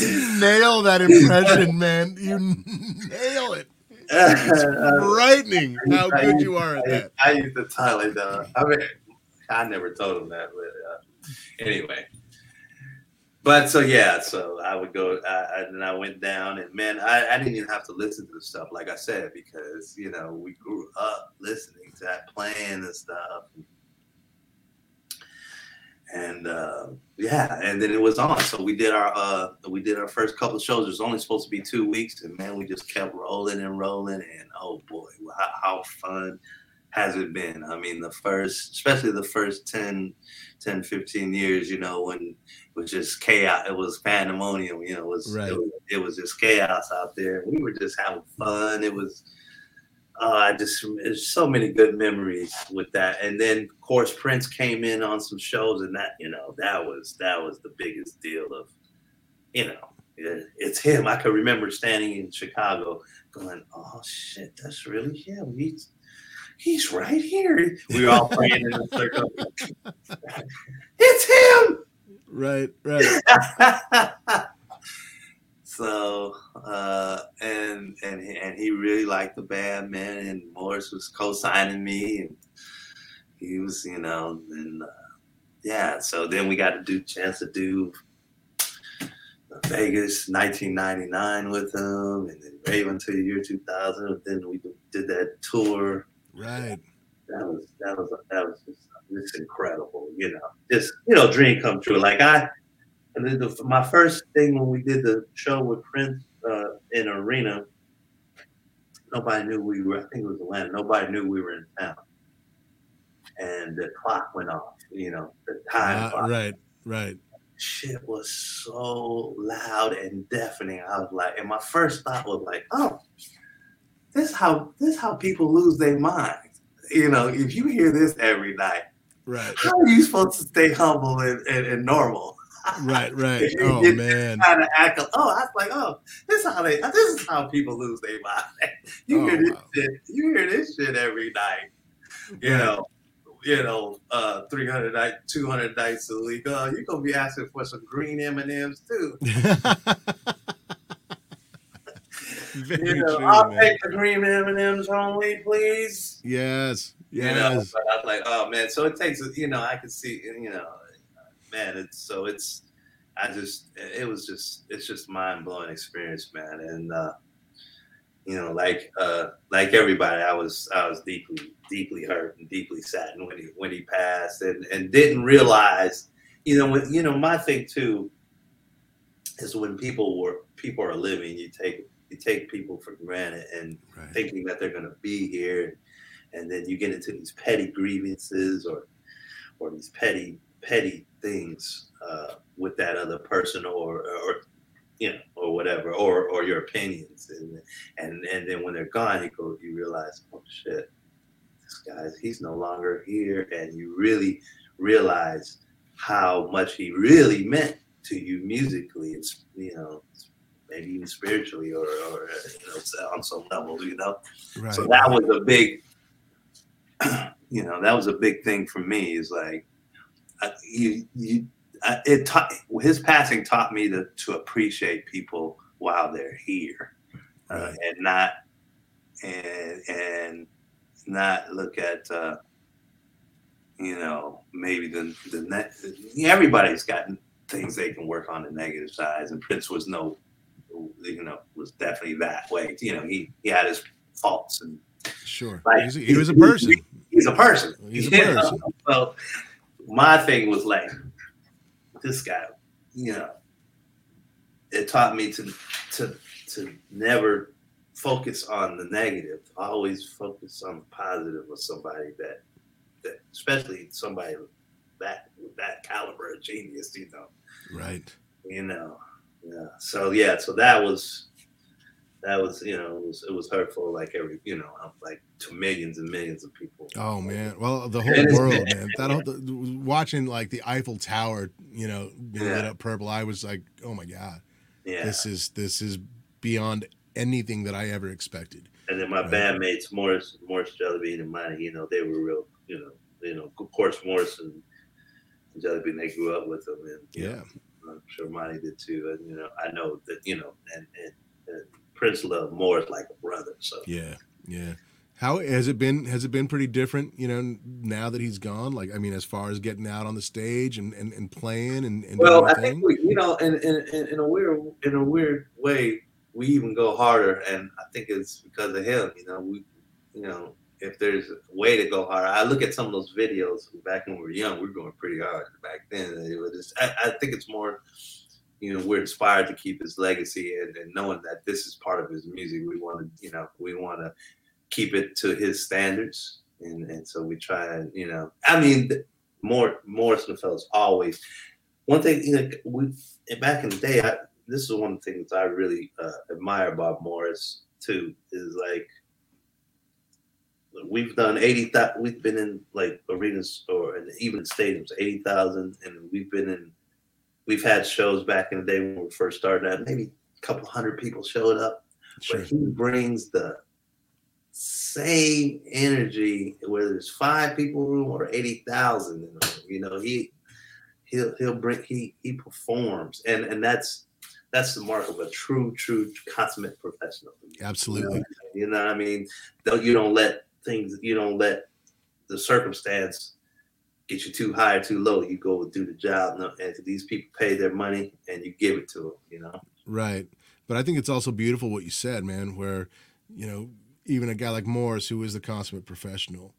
Speaker 1: You nail that impression, man. You nail it. It's frightening how
Speaker 2: I
Speaker 1: good you are at
Speaker 2: I,
Speaker 1: that.
Speaker 2: I used to tell it. Uh, I mean, I never told him that, but uh, anyway. But so yeah, so I would go, I, and I went down, and man, I, I didn't even have to listen to the stuff, like I said, because you know we grew up listening to that, playing and stuff, and uh, yeah, and then it was on. So we did our uh, we did our first couple shows. It was only supposed to be two weeks, and man, we just kept rolling and rolling, and oh boy, how, how fun has it been? I mean, the first, especially the first 10, 10 15 years, you know, when was just chaos, it was pandemonium, you know, it was,
Speaker 1: Right.
Speaker 2: it, was it was just chaos out there. We were just having fun. It was, uh, I just, there's so many good memories with that. And then, of course, Prince came in on some shows, and that, you know, that was, that was the biggest deal of, you know, it- it's him. I could remember standing in Chicago going, oh shit, that's really him. He's, he's right here. We were all praying in a circle. it's him.
Speaker 1: Right, right.
Speaker 2: so uh and and and he really liked the band man and morris was co-signing me and he was you know and uh, yeah so then we got to do chance to do vegas 1999 with him and then rave until the year 2000 and then we did that tour
Speaker 1: Right.
Speaker 2: that was that was that was just, just incredible, you know. Just you know, dream come true. Like I, and then the, my first thing when we did the show with Prince uh, in arena, nobody knew we were. I think it was Atlanta. Nobody knew we were in town, and the clock went off. You know, the time
Speaker 1: Ah,
Speaker 2: clock.
Speaker 1: right, right.
Speaker 2: Shit was so loud and deafening. I was like, and my first thought was like, oh, this how this how people lose their minds. You know, if you hear this every night,
Speaker 1: Right.
Speaker 2: how are you supposed to stay humble and, and, and normal?
Speaker 1: Right, right. Oh man.
Speaker 2: Kind of act. like- Oh, I was like, oh, this is how they. This is how people lose their mind. You
Speaker 1: Oh,
Speaker 2: hear this
Speaker 1: wow.
Speaker 2: shit. You hear this shit every night. You
Speaker 1: Right.
Speaker 2: know. You know, uh, 300 night, 200 nights a week. Uh, you're gonna be asking for some green M and M's too. You know,
Speaker 1: true,
Speaker 2: I'll
Speaker 1: man.
Speaker 2: take the green M and M's only, please.
Speaker 1: Yes.
Speaker 2: You know,
Speaker 1: Yes.
Speaker 2: but I was like, oh man. So it takes, you know, I can see, you know, man. It's so it's. I just, it was just, it's just mind blowing experience, man. And uh, you know, like, uh, like everybody, I was, I was deeply, deeply hurt and deeply saddened when he, when he passed, and and didn't realize, you know, when, you know, my thing too is when people were, people are living, you take, you take people for granted, and
Speaker 1: Right.
Speaker 2: thinking that they're going to be here and then you get into these petty grievances or or these petty petty things uh, with that other person or or you know or whatever or or your opinions. And and and then when they're gone you go you realize oh shit this guy's he's no longer here. And you really realize how much he really meant to you musically it's you know maybe even spiritually or, or you know on some level you know?
Speaker 1: Right.
Speaker 2: so that was a big, you know, that was a big thing for me. Is like, uh, you, you, uh, it taught his passing taught me to to appreciate people while they're here, uh, and not and and not look at, uh, you know, maybe the the ne- everybody's got things they can work on the negative sides, and Prince was no, you know, was definitely that way. You know, he he had his faults and
Speaker 1: Sure.
Speaker 2: Like,
Speaker 1: He's a- he was a person.
Speaker 2: He's a person.
Speaker 1: He's a
Speaker 2: know?
Speaker 1: person.
Speaker 2: So my thing was like, this guy, you know, it taught me to to to never focus on the negative. Always focus on the positive of somebody that that especially somebody that that caliber of genius, you know.
Speaker 1: Right.
Speaker 2: You know. Yeah. So yeah, so that was that was, you know, it was it was hurtful like every you know, um, like to millions and millions of people.
Speaker 1: Oh man. Well, the whole world, man. That whole, the, watching like the Eiffel Tower, you know, being lit up purple. I was like, oh my god,
Speaker 2: Yeah.
Speaker 1: this is this is beyond anything that I ever expected.
Speaker 2: And then my
Speaker 1: Right.
Speaker 2: bandmates, Morris, Morris Jellybean and Money, you know, they were real, you know, you know, of course, morris and Jelly Bean, they grew up with him, and
Speaker 1: Yeah.
Speaker 2: know, I'm sure Monty did too. And you know, I know that you know, and, and, and Prince loved Morris like a brother. So
Speaker 1: Yeah. Yeah. How has it been? Has it been pretty different, you know, now that he's gone? Like, I mean, as far as getting out on the stage and, and, and playing and, and
Speaker 2: well,
Speaker 1: doing
Speaker 2: I
Speaker 1: your
Speaker 2: think we, you know, in, in in in a weird in a weird way, we even go harder, and I think it's because of him. You know, we, you know, if there's a way to go harder, I look at some of those videos back when we were young. We were going pretty hard back then. It was just, I, I think it's more, you know, we're inspired to keep his legacy, and, and knowing that this is part of his music, we want to, you know, we want to keep it to his standards, and and so we try and, you know, I mean, more Morrison fellas always. One thing, you know, we back in the day, I, this is one of the things I really uh, admire about Morris too. Is like we've done eighty thousand. We've been in like arenas or in even stadiums, eighty thousand, and we've been in. We've had shows back in the day when we first started out. Maybe a couple hundred people showed up,
Speaker 1: Sure.
Speaker 2: but he brings the same energy whether it's five people room or eighty thousand in the room. You know, he he'll he'll bring he he performs and and that's that's the mark of a true true consummate professional you
Speaker 1: Absolutely.
Speaker 2: know, you know what i mean you don't let things you don't let the circumstance get you too high or too low you go do the job and these people pay their money and you give it to them you know
Speaker 1: Right. But I think it's also beautiful what you said, man, where, you know, even a guy like Morris, who is the consummate professional,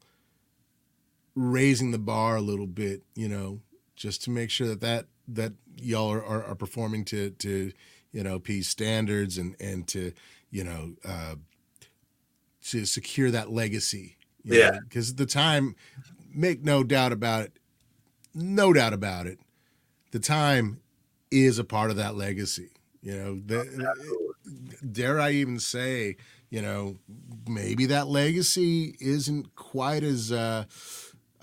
Speaker 1: raising the bar a little bit, you know, just to make sure that that, that y'all are, are, are performing to, to, you know, P's standards and, and to, you know, uh, to secure that legacy.
Speaker 2: Yeah.
Speaker 1: Because the time, make no doubt about it, no doubt about it, the time is a part of that legacy. You know, the, dare I even say, you know, maybe that legacy isn't quite as, uh,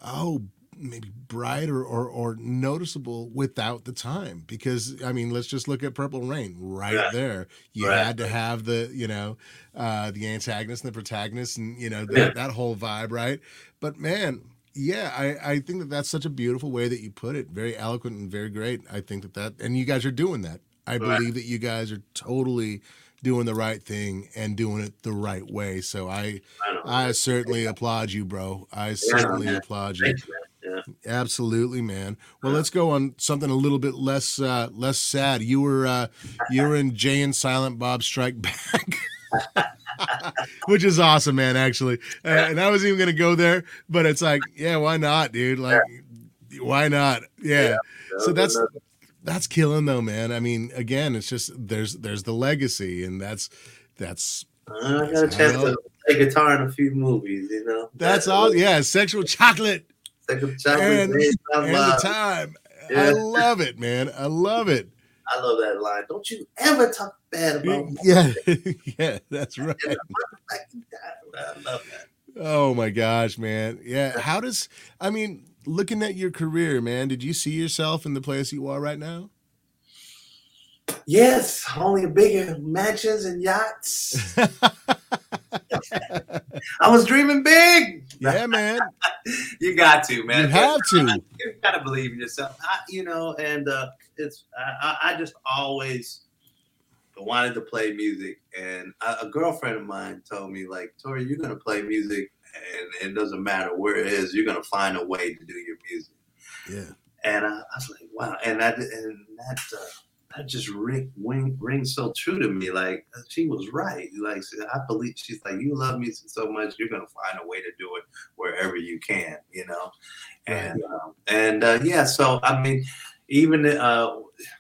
Speaker 1: oh, maybe bright or, or, or noticeable without the time. Because, I mean, let's just look at Purple Rain right
Speaker 2: Right.
Speaker 1: there. You
Speaker 2: Right.
Speaker 1: had to have the, you know, uh, the antagonist and the protagonist and, you know, that,
Speaker 2: Yeah.
Speaker 1: that whole vibe, right? But man, yeah, I, I think that that's such a beautiful way that you put it. Very eloquent and very great. I think that that, and you guys are doing that. I
Speaker 2: Right.
Speaker 1: believe that you guys are totally doing the right thing and doing it the right way. So I,
Speaker 2: I.
Speaker 1: I certainly applaud you, bro. I certainly
Speaker 2: man.
Speaker 1: applaud you.
Speaker 2: Thanks, man. Yeah.
Speaker 1: Absolutely, man. Well, let's go on something a little bit less, uh, less sad. You were, uh, you were in Jay and Silent Bob Strike Back. Which is awesome, man. Actually, uh, and I was even gonna go there, but it's like, yeah, why not, dude? Like, why not? Yeah. So that's that's killing though, man. I mean, again, it's just there's there's the legacy, and that's that's
Speaker 2: I got a chance to play guitar in a few movies, you know.
Speaker 1: that's all. Yeah, sexual chocolate
Speaker 2: Second chocolate
Speaker 1: And- and the time. I love it, man. I love it.
Speaker 2: I love that line. Don't you ever talk bad about
Speaker 1: Yeah, yeah, that's right.
Speaker 2: I love that.
Speaker 1: Oh my gosh, man. Yeah. How does I mean, looking at your career, man, did you see yourself in the place you are right now?
Speaker 2: Yes, only bigger mansions and yachts. I was dreaming big.
Speaker 1: yeah, man.
Speaker 2: You got to, man.
Speaker 1: You have to.
Speaker 2: You got to believe in yourself. I, you know, and uh, it's I, I I just always wanted to play music, and a, a girlfriend of mine told me like, Tori, you're gonna play music, and it doesn't matter where it is, you're gonna find a way to do your music.
Speaker 1: Yeah.
Speaker 2: And I, I was like, wow, and that and that uh, that just ring, ring rings so true to me. Like she was right. Like I believe she's like, you love music so much, you're gonna find a way to do it wherever you can, you know. And um, and uh, yeah, so I mean, even uh,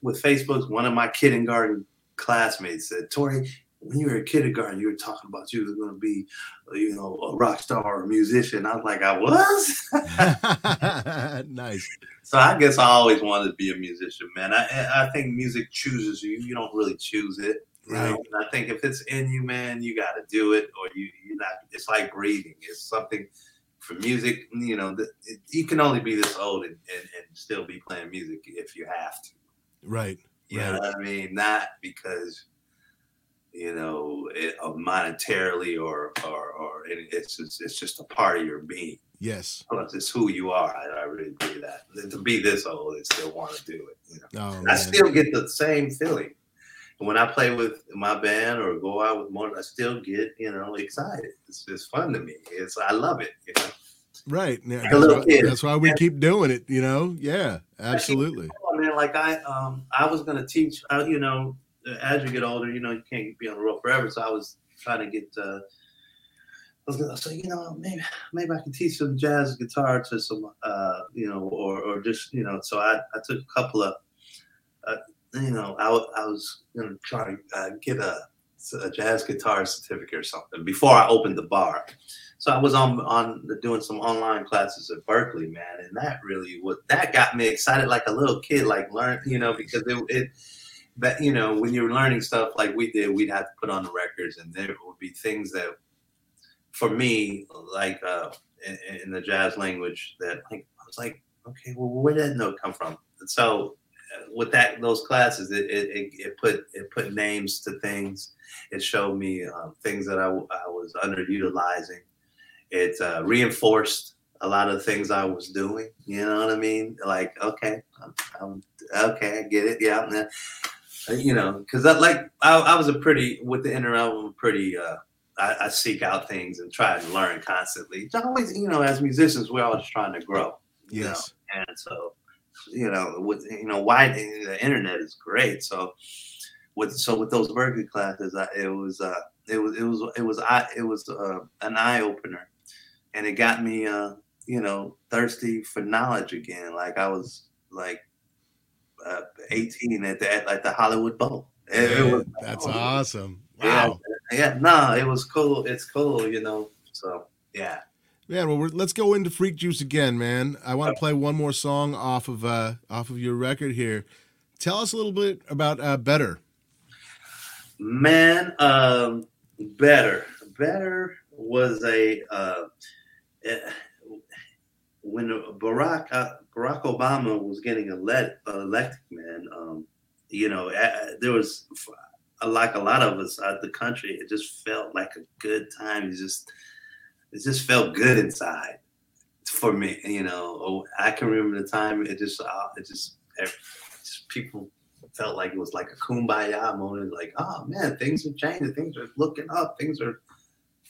Speaker 2: with Facebook, one of my kindergarten classmates said, Tori, when you were in kindergarten, you were talking about you were going to be, you know, a rock star or a musician. I was like, I was.
Speaker 1: nice.
Speaker 2: so I guess I always wanted to be a musician, man. I I think music chooses you. You don't really choose it. You
Speaker 1: Right.
Speaker 2: know? And I think if it's in you, man, you got to do it, or you you not. It's like breathing. It's something for music. You know, that it, you can only be this old and, and, and still be playing music if you have to.
Speaker 1: Right.
Speaker 2: You
Speaker 1: Right.
Speaker 2: know what I mean? Not because you know it, uh, monetarily or or or it, it's just, it's just a part of your being.
Speaker 1: Yes.
Speaker 2: Plus, it's who you are. I, I really believe that. To be this old and still want to do it, you know.
Speaker 1: Oh,
Speaker 2: I
Speaker 1: man.
Speaker 2: still get the same feeling. When I play with my band or go out with more, I still get, you know, excited. It's just fun to me. It's I love it, you know.
Speaker 1: Right. Yeah,
Speaker 2: Like
Speaker 1: that's, why, that's why we keep doing it, you know? Yeah, absolutely.
Speaker 2: Man, like I um I was gonna teach uh, you know as you get older you know you can't be on the road forever so I was trying to get uh I was gonna say you know maybe maybe I can teach some jazz guitar to some uh you know or or just you know so I I took a couple of uh, you know I, I was gonna try to uh, get a a jazz guitar certificate or something before I opened the bar. So I was on on doing some online classes at Berklee, man, and that really what that got me excited like a little kid, like learn, you know, because it, it that you know when you're learning stuff like we did, we'd have to put on the records, and there would be things that, for me, like uh, in, in the jazz language, that like I was like, okay, well, where did that note come from? And so uh, with that those classes, it, it, it, put it put names to things. It showed me um, things that I, I was underutilizing. It uh, reinforced a lot of the things I was doing. You know what I mean? Like, okay, I'm, I'm okay, I get it. Yeah, I'm uh, you know, because I like I, I was a pretty with the inner album, pretty. Uh, I, I seek out things and try to learn constantly. It's always, you know, as musicians, we're always trying to grow. you know?
Speaker 1: Yes.
Speaker 2: and so you know with you know why the internet is great so with so with those Berklee classes I, it was uh it was it was it was I it was uh, an eye opener and it got me uh you know thirsty for knowledge again like I was like uh, 18 at the at, like the Hollywood Bowl It- it was-
Speaker 1: that's
Speaker 2: oh,
Speaker 1: awesome.
Speaker 2: yeah,
Speaker 1: Wow.
Speaker 2: yeah no it was cool it's cool you know so yeah
Speaker 1: Man, well, we're, let's go into Freak Juice again, man. I want to play one more song off of uh, off of your record here. Tell us a little bit about uh, Better.
Speaker 2: Man, um, better, better was a uh, when Barack uh, Barack Obama was getting elect, elected. Man, um, you know, uh, there was like a lot of us out the country. It just felt like a good time. It just it just felt good inside for me. You know, Oh, I can remember the time. It just uh, it just, it just people felt like it was like a kumbaya moment. Like, oh man, things are changing. Things are looking up. Things are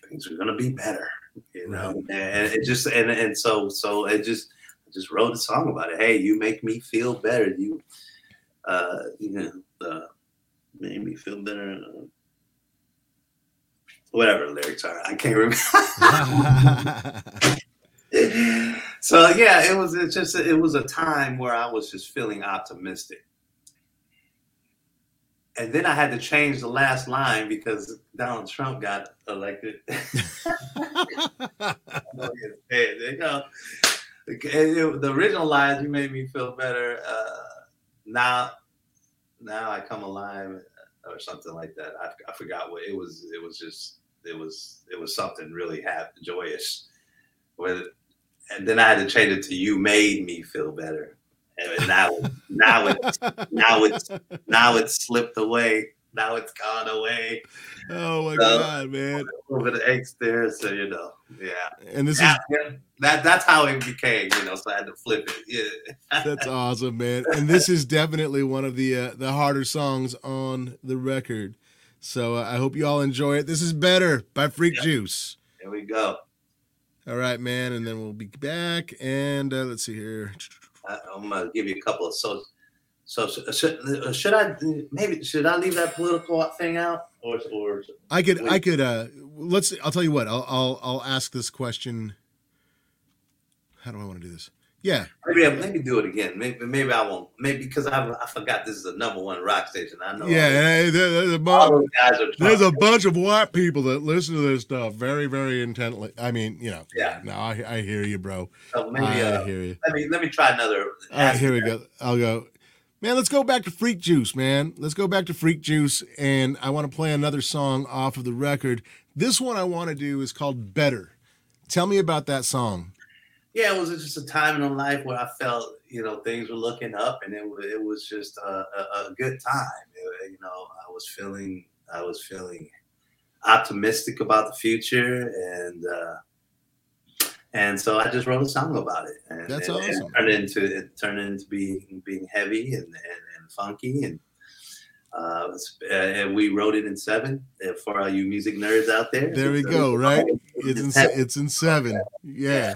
Speaker 2: things are gonna be better. You know, and it just and and so so it just I just wrote a song about it. Hey, you make me feel better. You uh you know uh, made me feel better. Whatever lyrics are, I can't remember. so yeah, it was it's just it was a time where I was just feeling optimistic. And then I had to change the last line because Donald Trump got elected. you know, the original lines "You made me feel better." Uh, now, now I come alive, or something like that. I, I forgot what it was. It was just it was it was something really happy, joyous. With and then I had to change it to "You made me feel better." And now, now it's now it's now it's slipped away. Now it's gone away.
Speaker 1: oh my
Speaker 2: So-
Speaker 1: god, man!
Speaker 2: A little bit of angst there, so you know, yeah.
Speaker 1: And this is
Speaker 2: Yeah, yeah. that that's how it became, you know. So I had to flip it. Yeah.
Speaker 1: That's awesome, man. And this is definitely one of the uh, the harder songs on the record. So uh, I hope you all enjoy it. This is Better by Freak
Speaker 2: Yeah.
Speaker 1: Juice.
Speaker 2: Here we go.
Speaker 1: All right, man. And then we'll be back. And uh, let's see here.
Speaker 2: I, I'm gonna give you a couple of so. So should, should I maybe should I leave that political thing out or or
Speaker 1: I could, I could. uh Let's. I'll tell you what. I'll, I'll, I'll ask this question. How do I want to do this? Yeah,
Speaker 2: maybe I- maybe do it again. Maybe maybe I won't. Maybe because I I forgot this is the number one rock station. I know.
Speaker 1: yeah. hey, there- there's a bunch.
Speaker 2: those guys are.
Speaker 1: There's a bunch of white people that listen to this stuff very, very intently. I mean, you know.
Speaker 2: Yeah.
Speaker 1: No, I, I hear you, bro.
Speaker 2: So maybe
Speaker 1: I
Speaker 2: uh,
Speaker 1: hear you.
Speaker 2: let me let me try another.
Speaker 1: All right, here we go. I'll go. Man, let's go back to Freak Juice, man. Let's go back to Freak Juice, and I want to play another song off of the record. This one I want to do is called Better. Tell me about that song.
Speaker 2: Yeah, it was just a time in life where I felt, you know, things were looking up, and it, it was just a, a, a good time. It- you know, I was feeling, I was feeling optimistic about the future, and uh, and so I just wrote a song about it. And,
Speaker 1: That's
Speaker 2: and,
Speaker 1: awesome.
Speaker 2: And turned into it turned into being being heavy and and, and funky and. Uh, and we wrote it in seven uh, for all you music nerds out there.
Speaker 1: There we go. Right, it's in it's in seven. Yeah.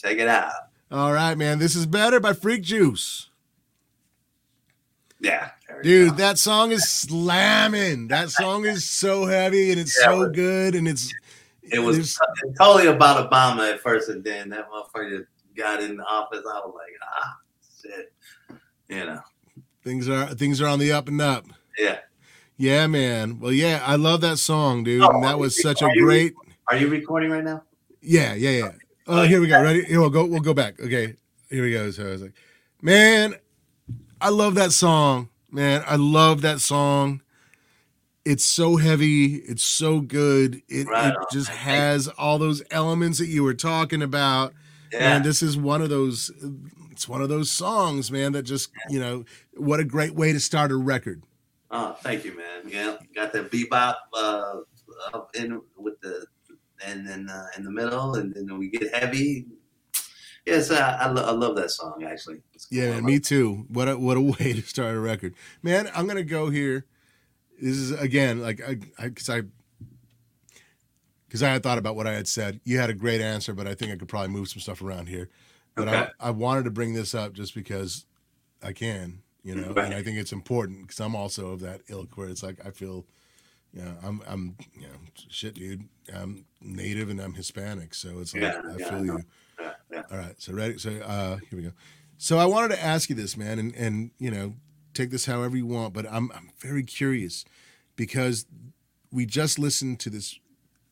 Speaker 2: Check it out.
Speaker 1: All right, man. This is better by Freak Juice.
Speaker 2: Yeah,
Speaker 1: Dude, that song is slamming. That song is so heavy and it's
Speaker 2: Yeah,
Speaker 1: so good and it's
Speaker 2: it was
Speaker 1: there's-
Speaker 2: totally about Obama at first, and then that motherfucker got in the office. I was like, ah, shit, you know,
Speaker 1: things are things are on the up and up.
Speaker 2: yeah.
Speaker 1: Yeah, man. Well, yeah, I love that song, dude.
Speaker 2: Oh,
Speaker 1: and that was such a
Speaker 2: you-
Speaker 1: great
Speaker 2: Are you recording right now?
Speaker 1: Yeah, yeah, yeah. Oh, here we go. Ready? Here we'll go. We'll go back. Okay, here we go. So I was like, man, I love that song. Man, I love that song. It's so heavy. It's so good. It,
Speaker 2: Right
Speaker 1: it just has all those elements that you were talking about.
Speaker 2: Yeah,
Speaker 1: And this is one of those. It's one of those songs, man. That just you know, what a great way to start a record.
Speaker 2: Oh, thank you, man. Yeah, got the bebop uh, up in with the and then uh, in the middle, and then we get heavy. Yes, I, I, lo- I love that song actually.
Speaker 1: Yeah, man, me too. What a what a way to start a record, man. I'm gonna go here. This is again like I because I because I, had thought about what I had said. You had a great answer, but I think I could probably move some stuff around here. But
Speaker 2: Okay.
Speaker 1: I I wanted to bring this up just because I can, you know,
Speaker 2: Right.
Speaker 1: and I think it's important because I'm also of that ilk where it's like I feel. You know, I'm, I'm, you know, shit, dude. I'm native and I'm Hispanic, so it's like
Speaker 2: Yeah,
Speaker 1: I
Speaker 2: yeah,
Speaker 1: feel you.
Speaker 2: Yeah, yeah.
Speaker 1: All right, so ready. So uh, here we go. So I wanted to ask you this, man, and and you know, take this however you want, but I'm I'm very curious because we just listened to this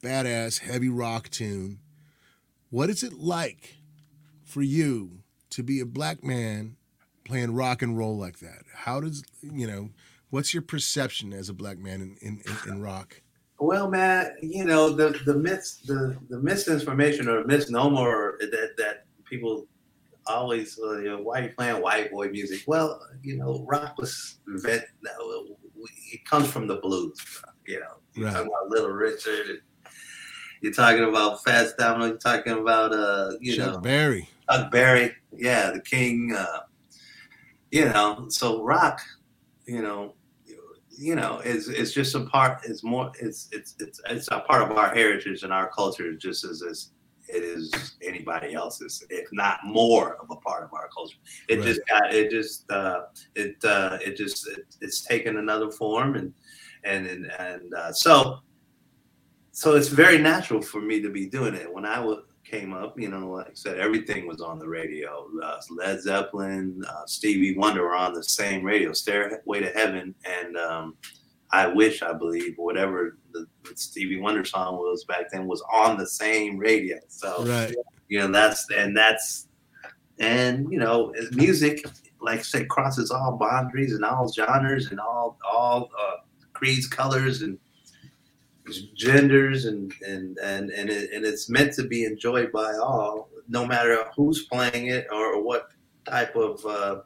Speaker 1: badass heavy rock tune. What is it like for you to be a black man playing rock and roll like that? How does you know? What's your perception as a black man in in, in, rock?
Speaker 2: Well, man, you know the the myths, the the misinformation or misnomer that that people always, uh, you know, why are you playing white boy music? Well, you know, rock was invent. It comes from the blues. You know, you're
Speaker 1: Right.
Speaker 2: talking about Little Richard. And you're talking about Fats Domino. You're talking about uh, you
Speaker 1: Chuck
Speaker 2: know,
Speaker 1: Berry.
Speaker 2: Chuck Berry, yeah, the King. Uh, you know, so rock, you know, you know, is is just a part. It's more. It's it's it's it's a part of our heritage and our culture, just as as it is anybody else's, if not more of a part of our culture. It
Speaker 1: Right.
Speaker 2: just got it just uh, it uh, it just it, it's taken another form and and and, and uh, so so it's very natural for me to be doing it when I was came up, you know, like I said, everything was on the radio. Uh, Led Zeppelin, uh, Stevie Wonder were on the same radio, Stairway to Heaven, and um, I Wish, I believe, whatever the, the Stevie Wonder song was back then, was on the same radio. So,
Speaker 1: Right.
Speaker 2: you know, that's, and that's, and, you know, music, like I said, crosses all boundaries and all genres and all, all uh, creeds, colors, and genders and and and and, it, and it's meant to be enjoyed by all no matter who's playing it or what type of uh,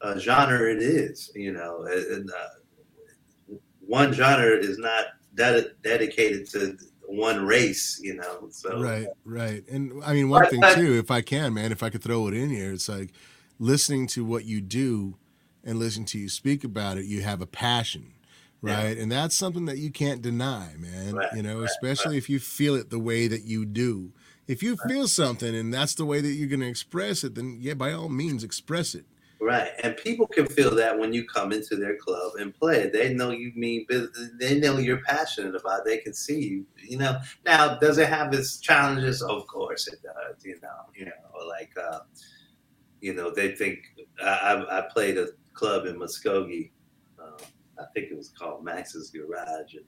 Speaker 2: uh, genre it is you know and uh, one genre is not ded- dedicated to one race you know so
Speaker 1: Right, right. And I mean, one thing too, if I can, man, if I could throw it in here, it's like listening to what you do and listening to you speak about it, you have a passion,
Speaker 2: Yeah.
Speaker 1: right? And that's something that you can't deny, man.
Speaker 2: Right,
Speaker 1: you know,
Speaker 2: right,
Speaker 1: especially if you feel it the way that you do. If you feel something and that's the way that you're going to express it, then yeah, by all means, express it.
Speaker 2: Right, and people can feel that when you come into their club and play. They know you mean business. They know you're passionate about. It. They can see you. You know. Now, does it have its challenges? Of course, it does. You know. You know, like, uh, you know, they think I I played a club in Muskogee. I think it was called Max's Garage, and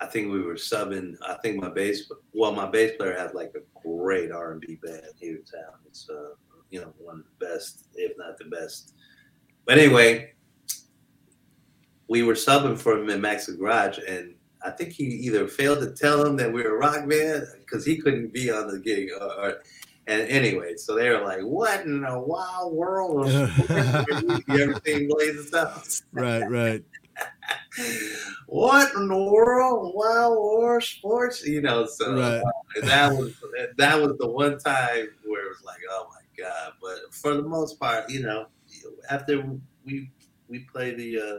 Speaker 2: I think we were subbing. I think my bass. Well, my bass player had like a great R and B band here in town. It's uh, you know, one of the best, if not the best. But anyway, we were subbing for him in Max's Garage, and I think he either failed to tell him that we were a rock band because he couldn't be on the gig. Or, or, and anyway, so they were like, "What in the wild world? You ever seen Blazing Saddles?"
Speaker 1: Right, right.
Speaker 2: what in the world? Wild War Sports? You know, so right. uh, that was that was the one time where it was like, oh my god. But for the most part, you know, after we we play the. Uh,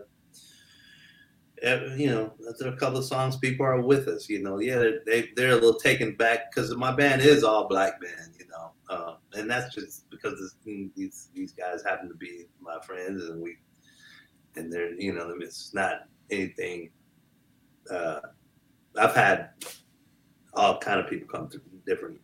Speaker 2: you know, after a couple of songs, people are with us. You know, yeah, they they're a little taken back because my band is all black band. Uh, and that's just because these these guys happen to be my friends, and we and they're you know, it's not anything. Uh, I've had all kind of people come to different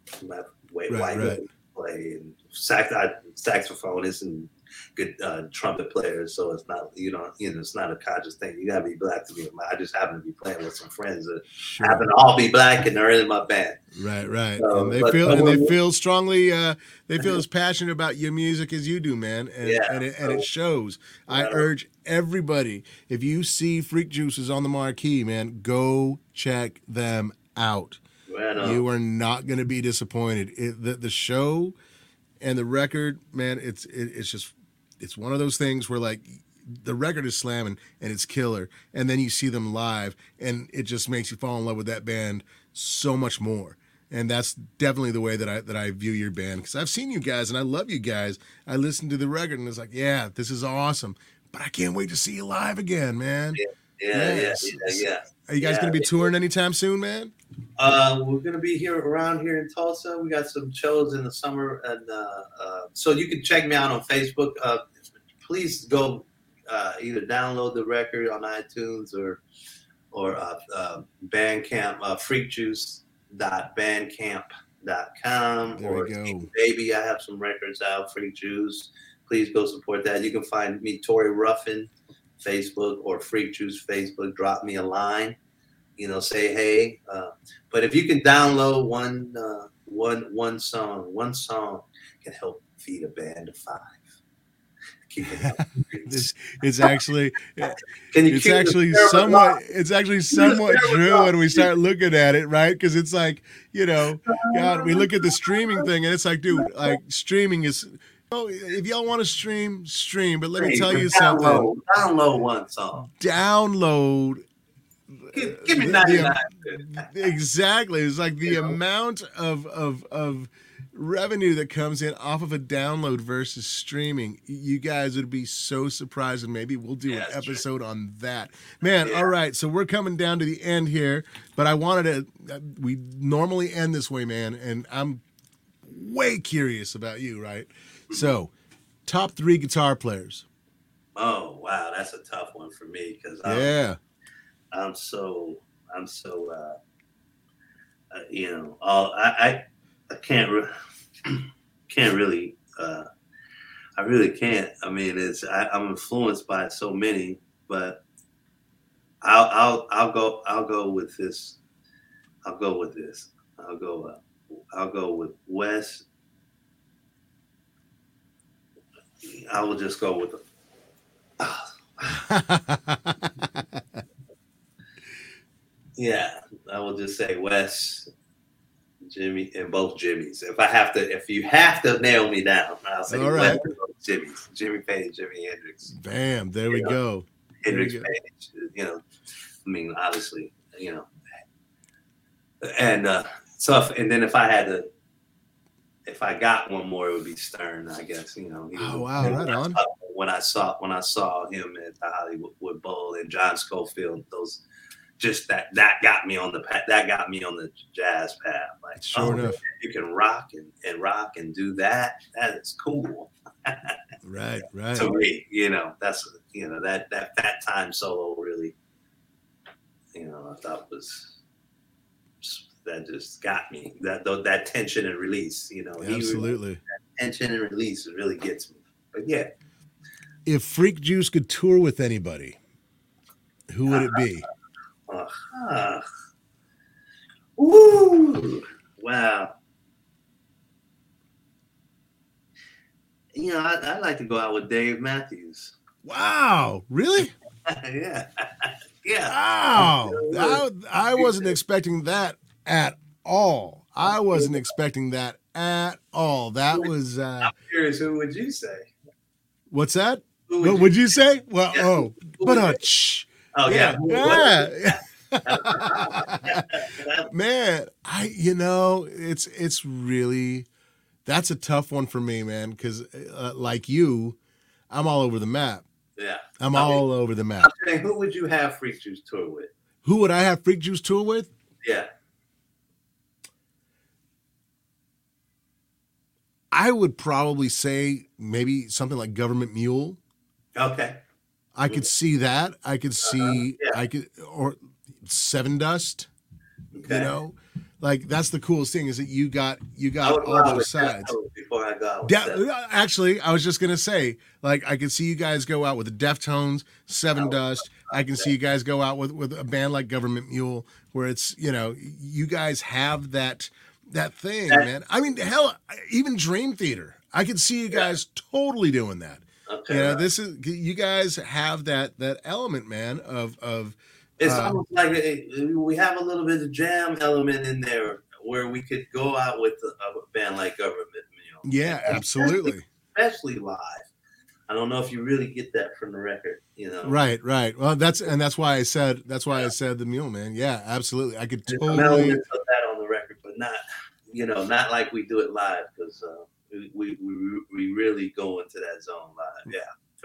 Speaker 2: way, right, white right. play and sax, saxophonists and good uh, trumpet players. So it's not you know you know it's not a conscious thing. You gotta be black to be. I just happen to be playing with some friends that sure. happen to all be black and they're in my band.
Speaker 1: Right, right. So, and they but, feel and they feel strongly. Uh, they feel as passionate about your music as you do, man. And yeah, and it, and it shows. I urge everybody if you see Freak Juices on the marquee, man, go check them out. Right you are not going to be disappointed. It, the the show and the record, man, it's it, it's just it's one of those things where like the record is slamming and it's killer, and then you see them live, and it just makes you fall in love with that band so much more. And that's definitely the way that I that I view your band because I've seen you guys and I love you guys. I listened to the record and it's like, yeah, this is awesome, but I can't wait to see you live again, man.
Speaker 2: Yeah, yeah, yes. yeah, yeah, yeah.
Speaker 1: Are you guys
Speaker 2: yeah,
Speaker 1: gonna be touring anytime soon, man?
Speaker 2: Uh, we're gonna be here around here in Tulsa. We got some shows in the summer, and uh, uh, so you can check me out on Facebook. Please go uh, either download the record on iTunes or or uh, uh, Bandcamp, uh, freakjuice.bandcamp.com
Speaker 1: there or.
Speaker 2: Baby. I have some records out, Freak Juice. Please go support that. You can find me, Tori Ruffin, Facebook or Freak Juice Facebook. Drop me a line, you know, say hey. Uh, but if you can download one, uh, one, one song, one song can help feed a band of five
Speaker 1: it's, it's actually eh, it's actually somewhat it's actually somewhat true when we start looking at it right? Because it's like you know god we look at the streaming thing and it's like dude like streaming is oh if y'all want to stream stream. But let me tell you something.
Speaker 2: download one song.
Speaker 1: Download
Speaker 2: give, uh, give me 99
Speaker 1: exactly. It's like the amount of of of revenue that comes in off of a download versus streaming. You guys would be so surprised, and maybe we'll do yeah, an episode true. on that. Man, yeah. all right. So we're coming down to the end here, but I wanted to. Uh, we normally end this way, man, and I'm way curious about you, right? So, top three guitar players.
Speaker 2: Oh wow, that's a tough one for me because
Speaker 1: yeah,
Speaker 2: I'm so I'm so uh, uh, you know all I, I I can't re- can't really uh, I really can't. I mean, it's I, am influenced by so many, but I'll I'll I'll go I'll go with this. I'll go with this. I'll go uh, I'll go with Wes. I will just go with the. yeah, I will just say Wes Jimmy and both Jimmys. If I have to, if you have to nail me down, I'll say All right. Jimmy's, Jimmy Page, Jimi Hendrix.
Speaker 1: Bam, there you we know, go.
Speaker 2: Hendrix Page, you know, I mean, obviously, you know, and uh, so and then if I had to, if I got one more, it would be Stern, I guess. You know.
Speaker 1: oh wow, right on.
Speaker 2: when I saw when I saw him at the Hollywood Bowl and John Scofield, those just that that got me on the that got me on the jazz path. Like
Speaker 1: sure oh, enough.
Speaker 2: you can rock and, and rock and do that. That is cool.
Speaker 1: Right right.
Speaker 2: To me you know that's you know that that that time solo really you know i thought was that just got me. That that tension and release you know
Speaker 1: absolutely.
Speaker 2: tension and release really gets me. But yeah.
Speaker 1: If freak juice could tour with anybody who would it uh-huh. be
Speaker 2: uh-huh. Ooh, wow. You know, I, I like to go out with Dave Matthews.
Speaker 1: Wow, really?
Speaker 2: yeah, yeah.
Speaker 1: Wow, I, I wasn't expecting that at all. I wasn't expecting that at all. That was. Uh,
Speaker 2: I'm curious. Who would you say?
Speaker 1: What's that? Would what you, would you say? Well, yeah. oh, but uh, shh
Speaker 2: Oh yeah,
Speaker 1: yeah. man, I you know it's it's really that's a tough one for me, man, because uh, like you, I'm all over the map.
Speaker 2: Yeah,
Speaker 1: I'm I all mean, over the map.
Speaker 2: Saying, who would you have Freak Juice tour with?
Speaker 1: Who would I have Freak Juice tour with?
Speaker 2: Yeah.
Speaker 1: I would probably say maybe something like Government Mule.
Speaker 2: Okay.
Speaker 1: I could see that. I could uh-huh. see. Uh-huh. Yeah. I could or Sevendust. Okay. You know, like that's the coolest thing is that you got you got all those sides.
Speaker 2: Before I got
Speaker 1: De- actually, I was just gonna say, like, I could see you guys go out with the Deftones, Sevendust. I can see you guys go out with with a band like Government Mule, where it's you know you guys have that that thing, that, man. I mean, hell, even Dream Theater. I could see you guys yeah. totally doing that. Okay, you know, right. this is you guys have that that element, man, of of
Speaker 2: it's uh, almost like a, we have a little bit of jam element in there where we could go out with a, a band like Government
Speaker 1: Mule. Yeah, absolutely.
Speaker 2: Especially, especially live. I don't know if you really get that from the record, you know.
Speaker 1: Right, right. Well, that's and that's why I said that's why yeah. I said the Mule Man. Yeah, absolutely. I could totally
Speaker 2: put that on the record, but not, you know, not like we do it live because uh, we, we we really go into that zone live. Yeah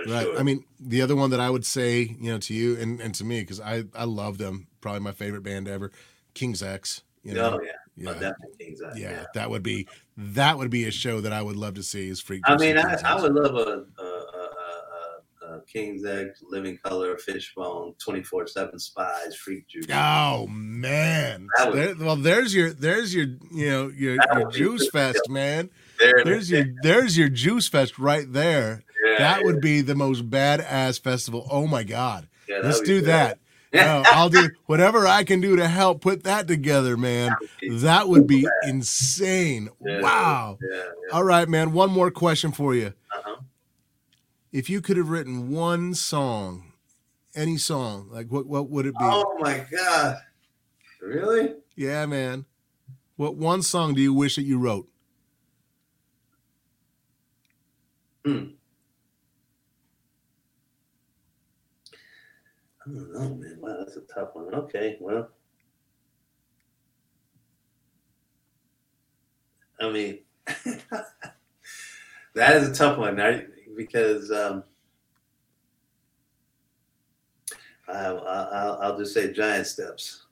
Speaker 1: right. Sure. I mean, the other one that I would say, you know, to you and, and to me, because I I love them, probably my favorite band ever, King's X. You know,
Speaker 2: oh yeah, oh, yeah, oh, definitely King's X.
Speaker 1: Yeah, yeah, that would be that would be a show that I would love to see. Is Freak.
Speaker 2: I mean, I, I, would love a, a, a, a, King's X, Living Colour, Fishbone, twenty four seven Spyz, Freak Juice.
Speaker 1: Oh man, would, there, well, there's your there's your you know your, your Juice Fest, man. There there's your there's your Juice Fest right there that would be the most badass festival. Oh my god. Yeah, Let's do that. no, I'll do whatever I can do to help put that together, man. That would be insane. Yeah, wow. Yeah, All right, man. One more question for you. Uh-huh. If you could have written one song, any song, like what what would it be?
Speaker 2: Oh my god. Really?
Speaker 1: Yeah, man. What one song do you wish that you wrote?
Speaker 2: Hmm. I don't know, man. Wow, that's a tough one. Okay, well, I mean, that is a tough one, right? Because um, I, will just say giant steps.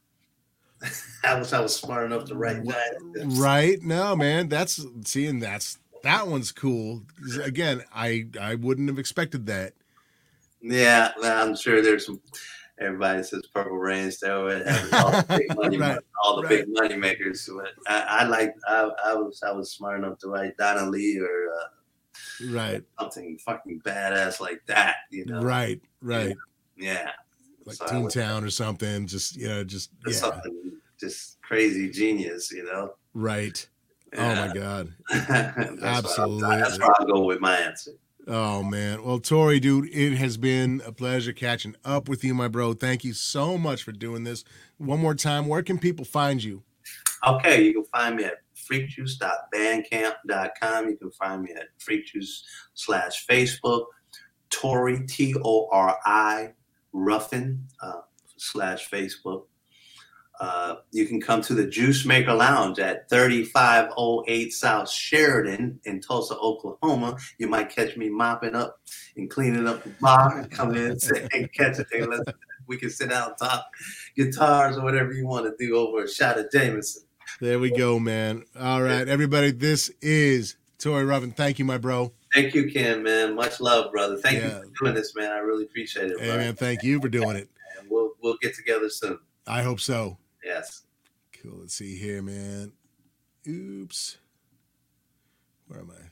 Speaker 2: I wish I was smart enough to write giant steps.
Speaker 1: Right? No, man. That's seeing that's that one's cool. Again, I I wouldn't have expected that.
Speaker 2: Yeah, I'm sure there's some. Everybody says Purple Rain still all the big money, right, all the right. big money makers. But I, I like I, I, was I was smart enough to write Donna Lee or uh,
Speaker 1: right
Speaker 2: something fucking badass like that. You know,
Speaker 1: right, right,
Speaker 2: yeah,
Speaker 1: like so Town or something. Just you know, just yeah.
Speaker 2: something just crazy genius. You know,
Speaker 1: right. Oh my god,
Speaker 2: absolutely. that's where I'll go with my answer.
Speaker 1: Oh man. Well, Tori, dude, it has been a pleasure catching up with you, my bro. Thank you so much for doing this. One more time, where can people find you?
Speaker 2: Okay, you can find me at freakjuice.bandcamp.com. You can find me at freakjuice slash Facebook, Tori T O R I Ruffin uh, slash Facebook. Uh, you can come to the Juice Maker Lounge at 3508 South Sheridan in Tulsa, Oklahoma. You might catch me mopping up and cleaning up the bar and come in and catch a Hey, we can sit down and talk guitars or whatever you want to do over a shot of Jameson.
Speaker 1: There we go, man. All right, everybody. This is Tori Ruffin. Thank you, my bro.
Speaker 2: Thank you, Ken, man. Much love, brother. Thank yeah. you for doing this, man. I really appreciate it.
Speaker 1: Hey, man, thank you for doing it.
Speaker 2: And we'll we'll get together soon.
Speaker 1: I hope so.
Speaker 2: Yes.
Speaker 1: Cool. Let's see here, man. Oops. Where am I?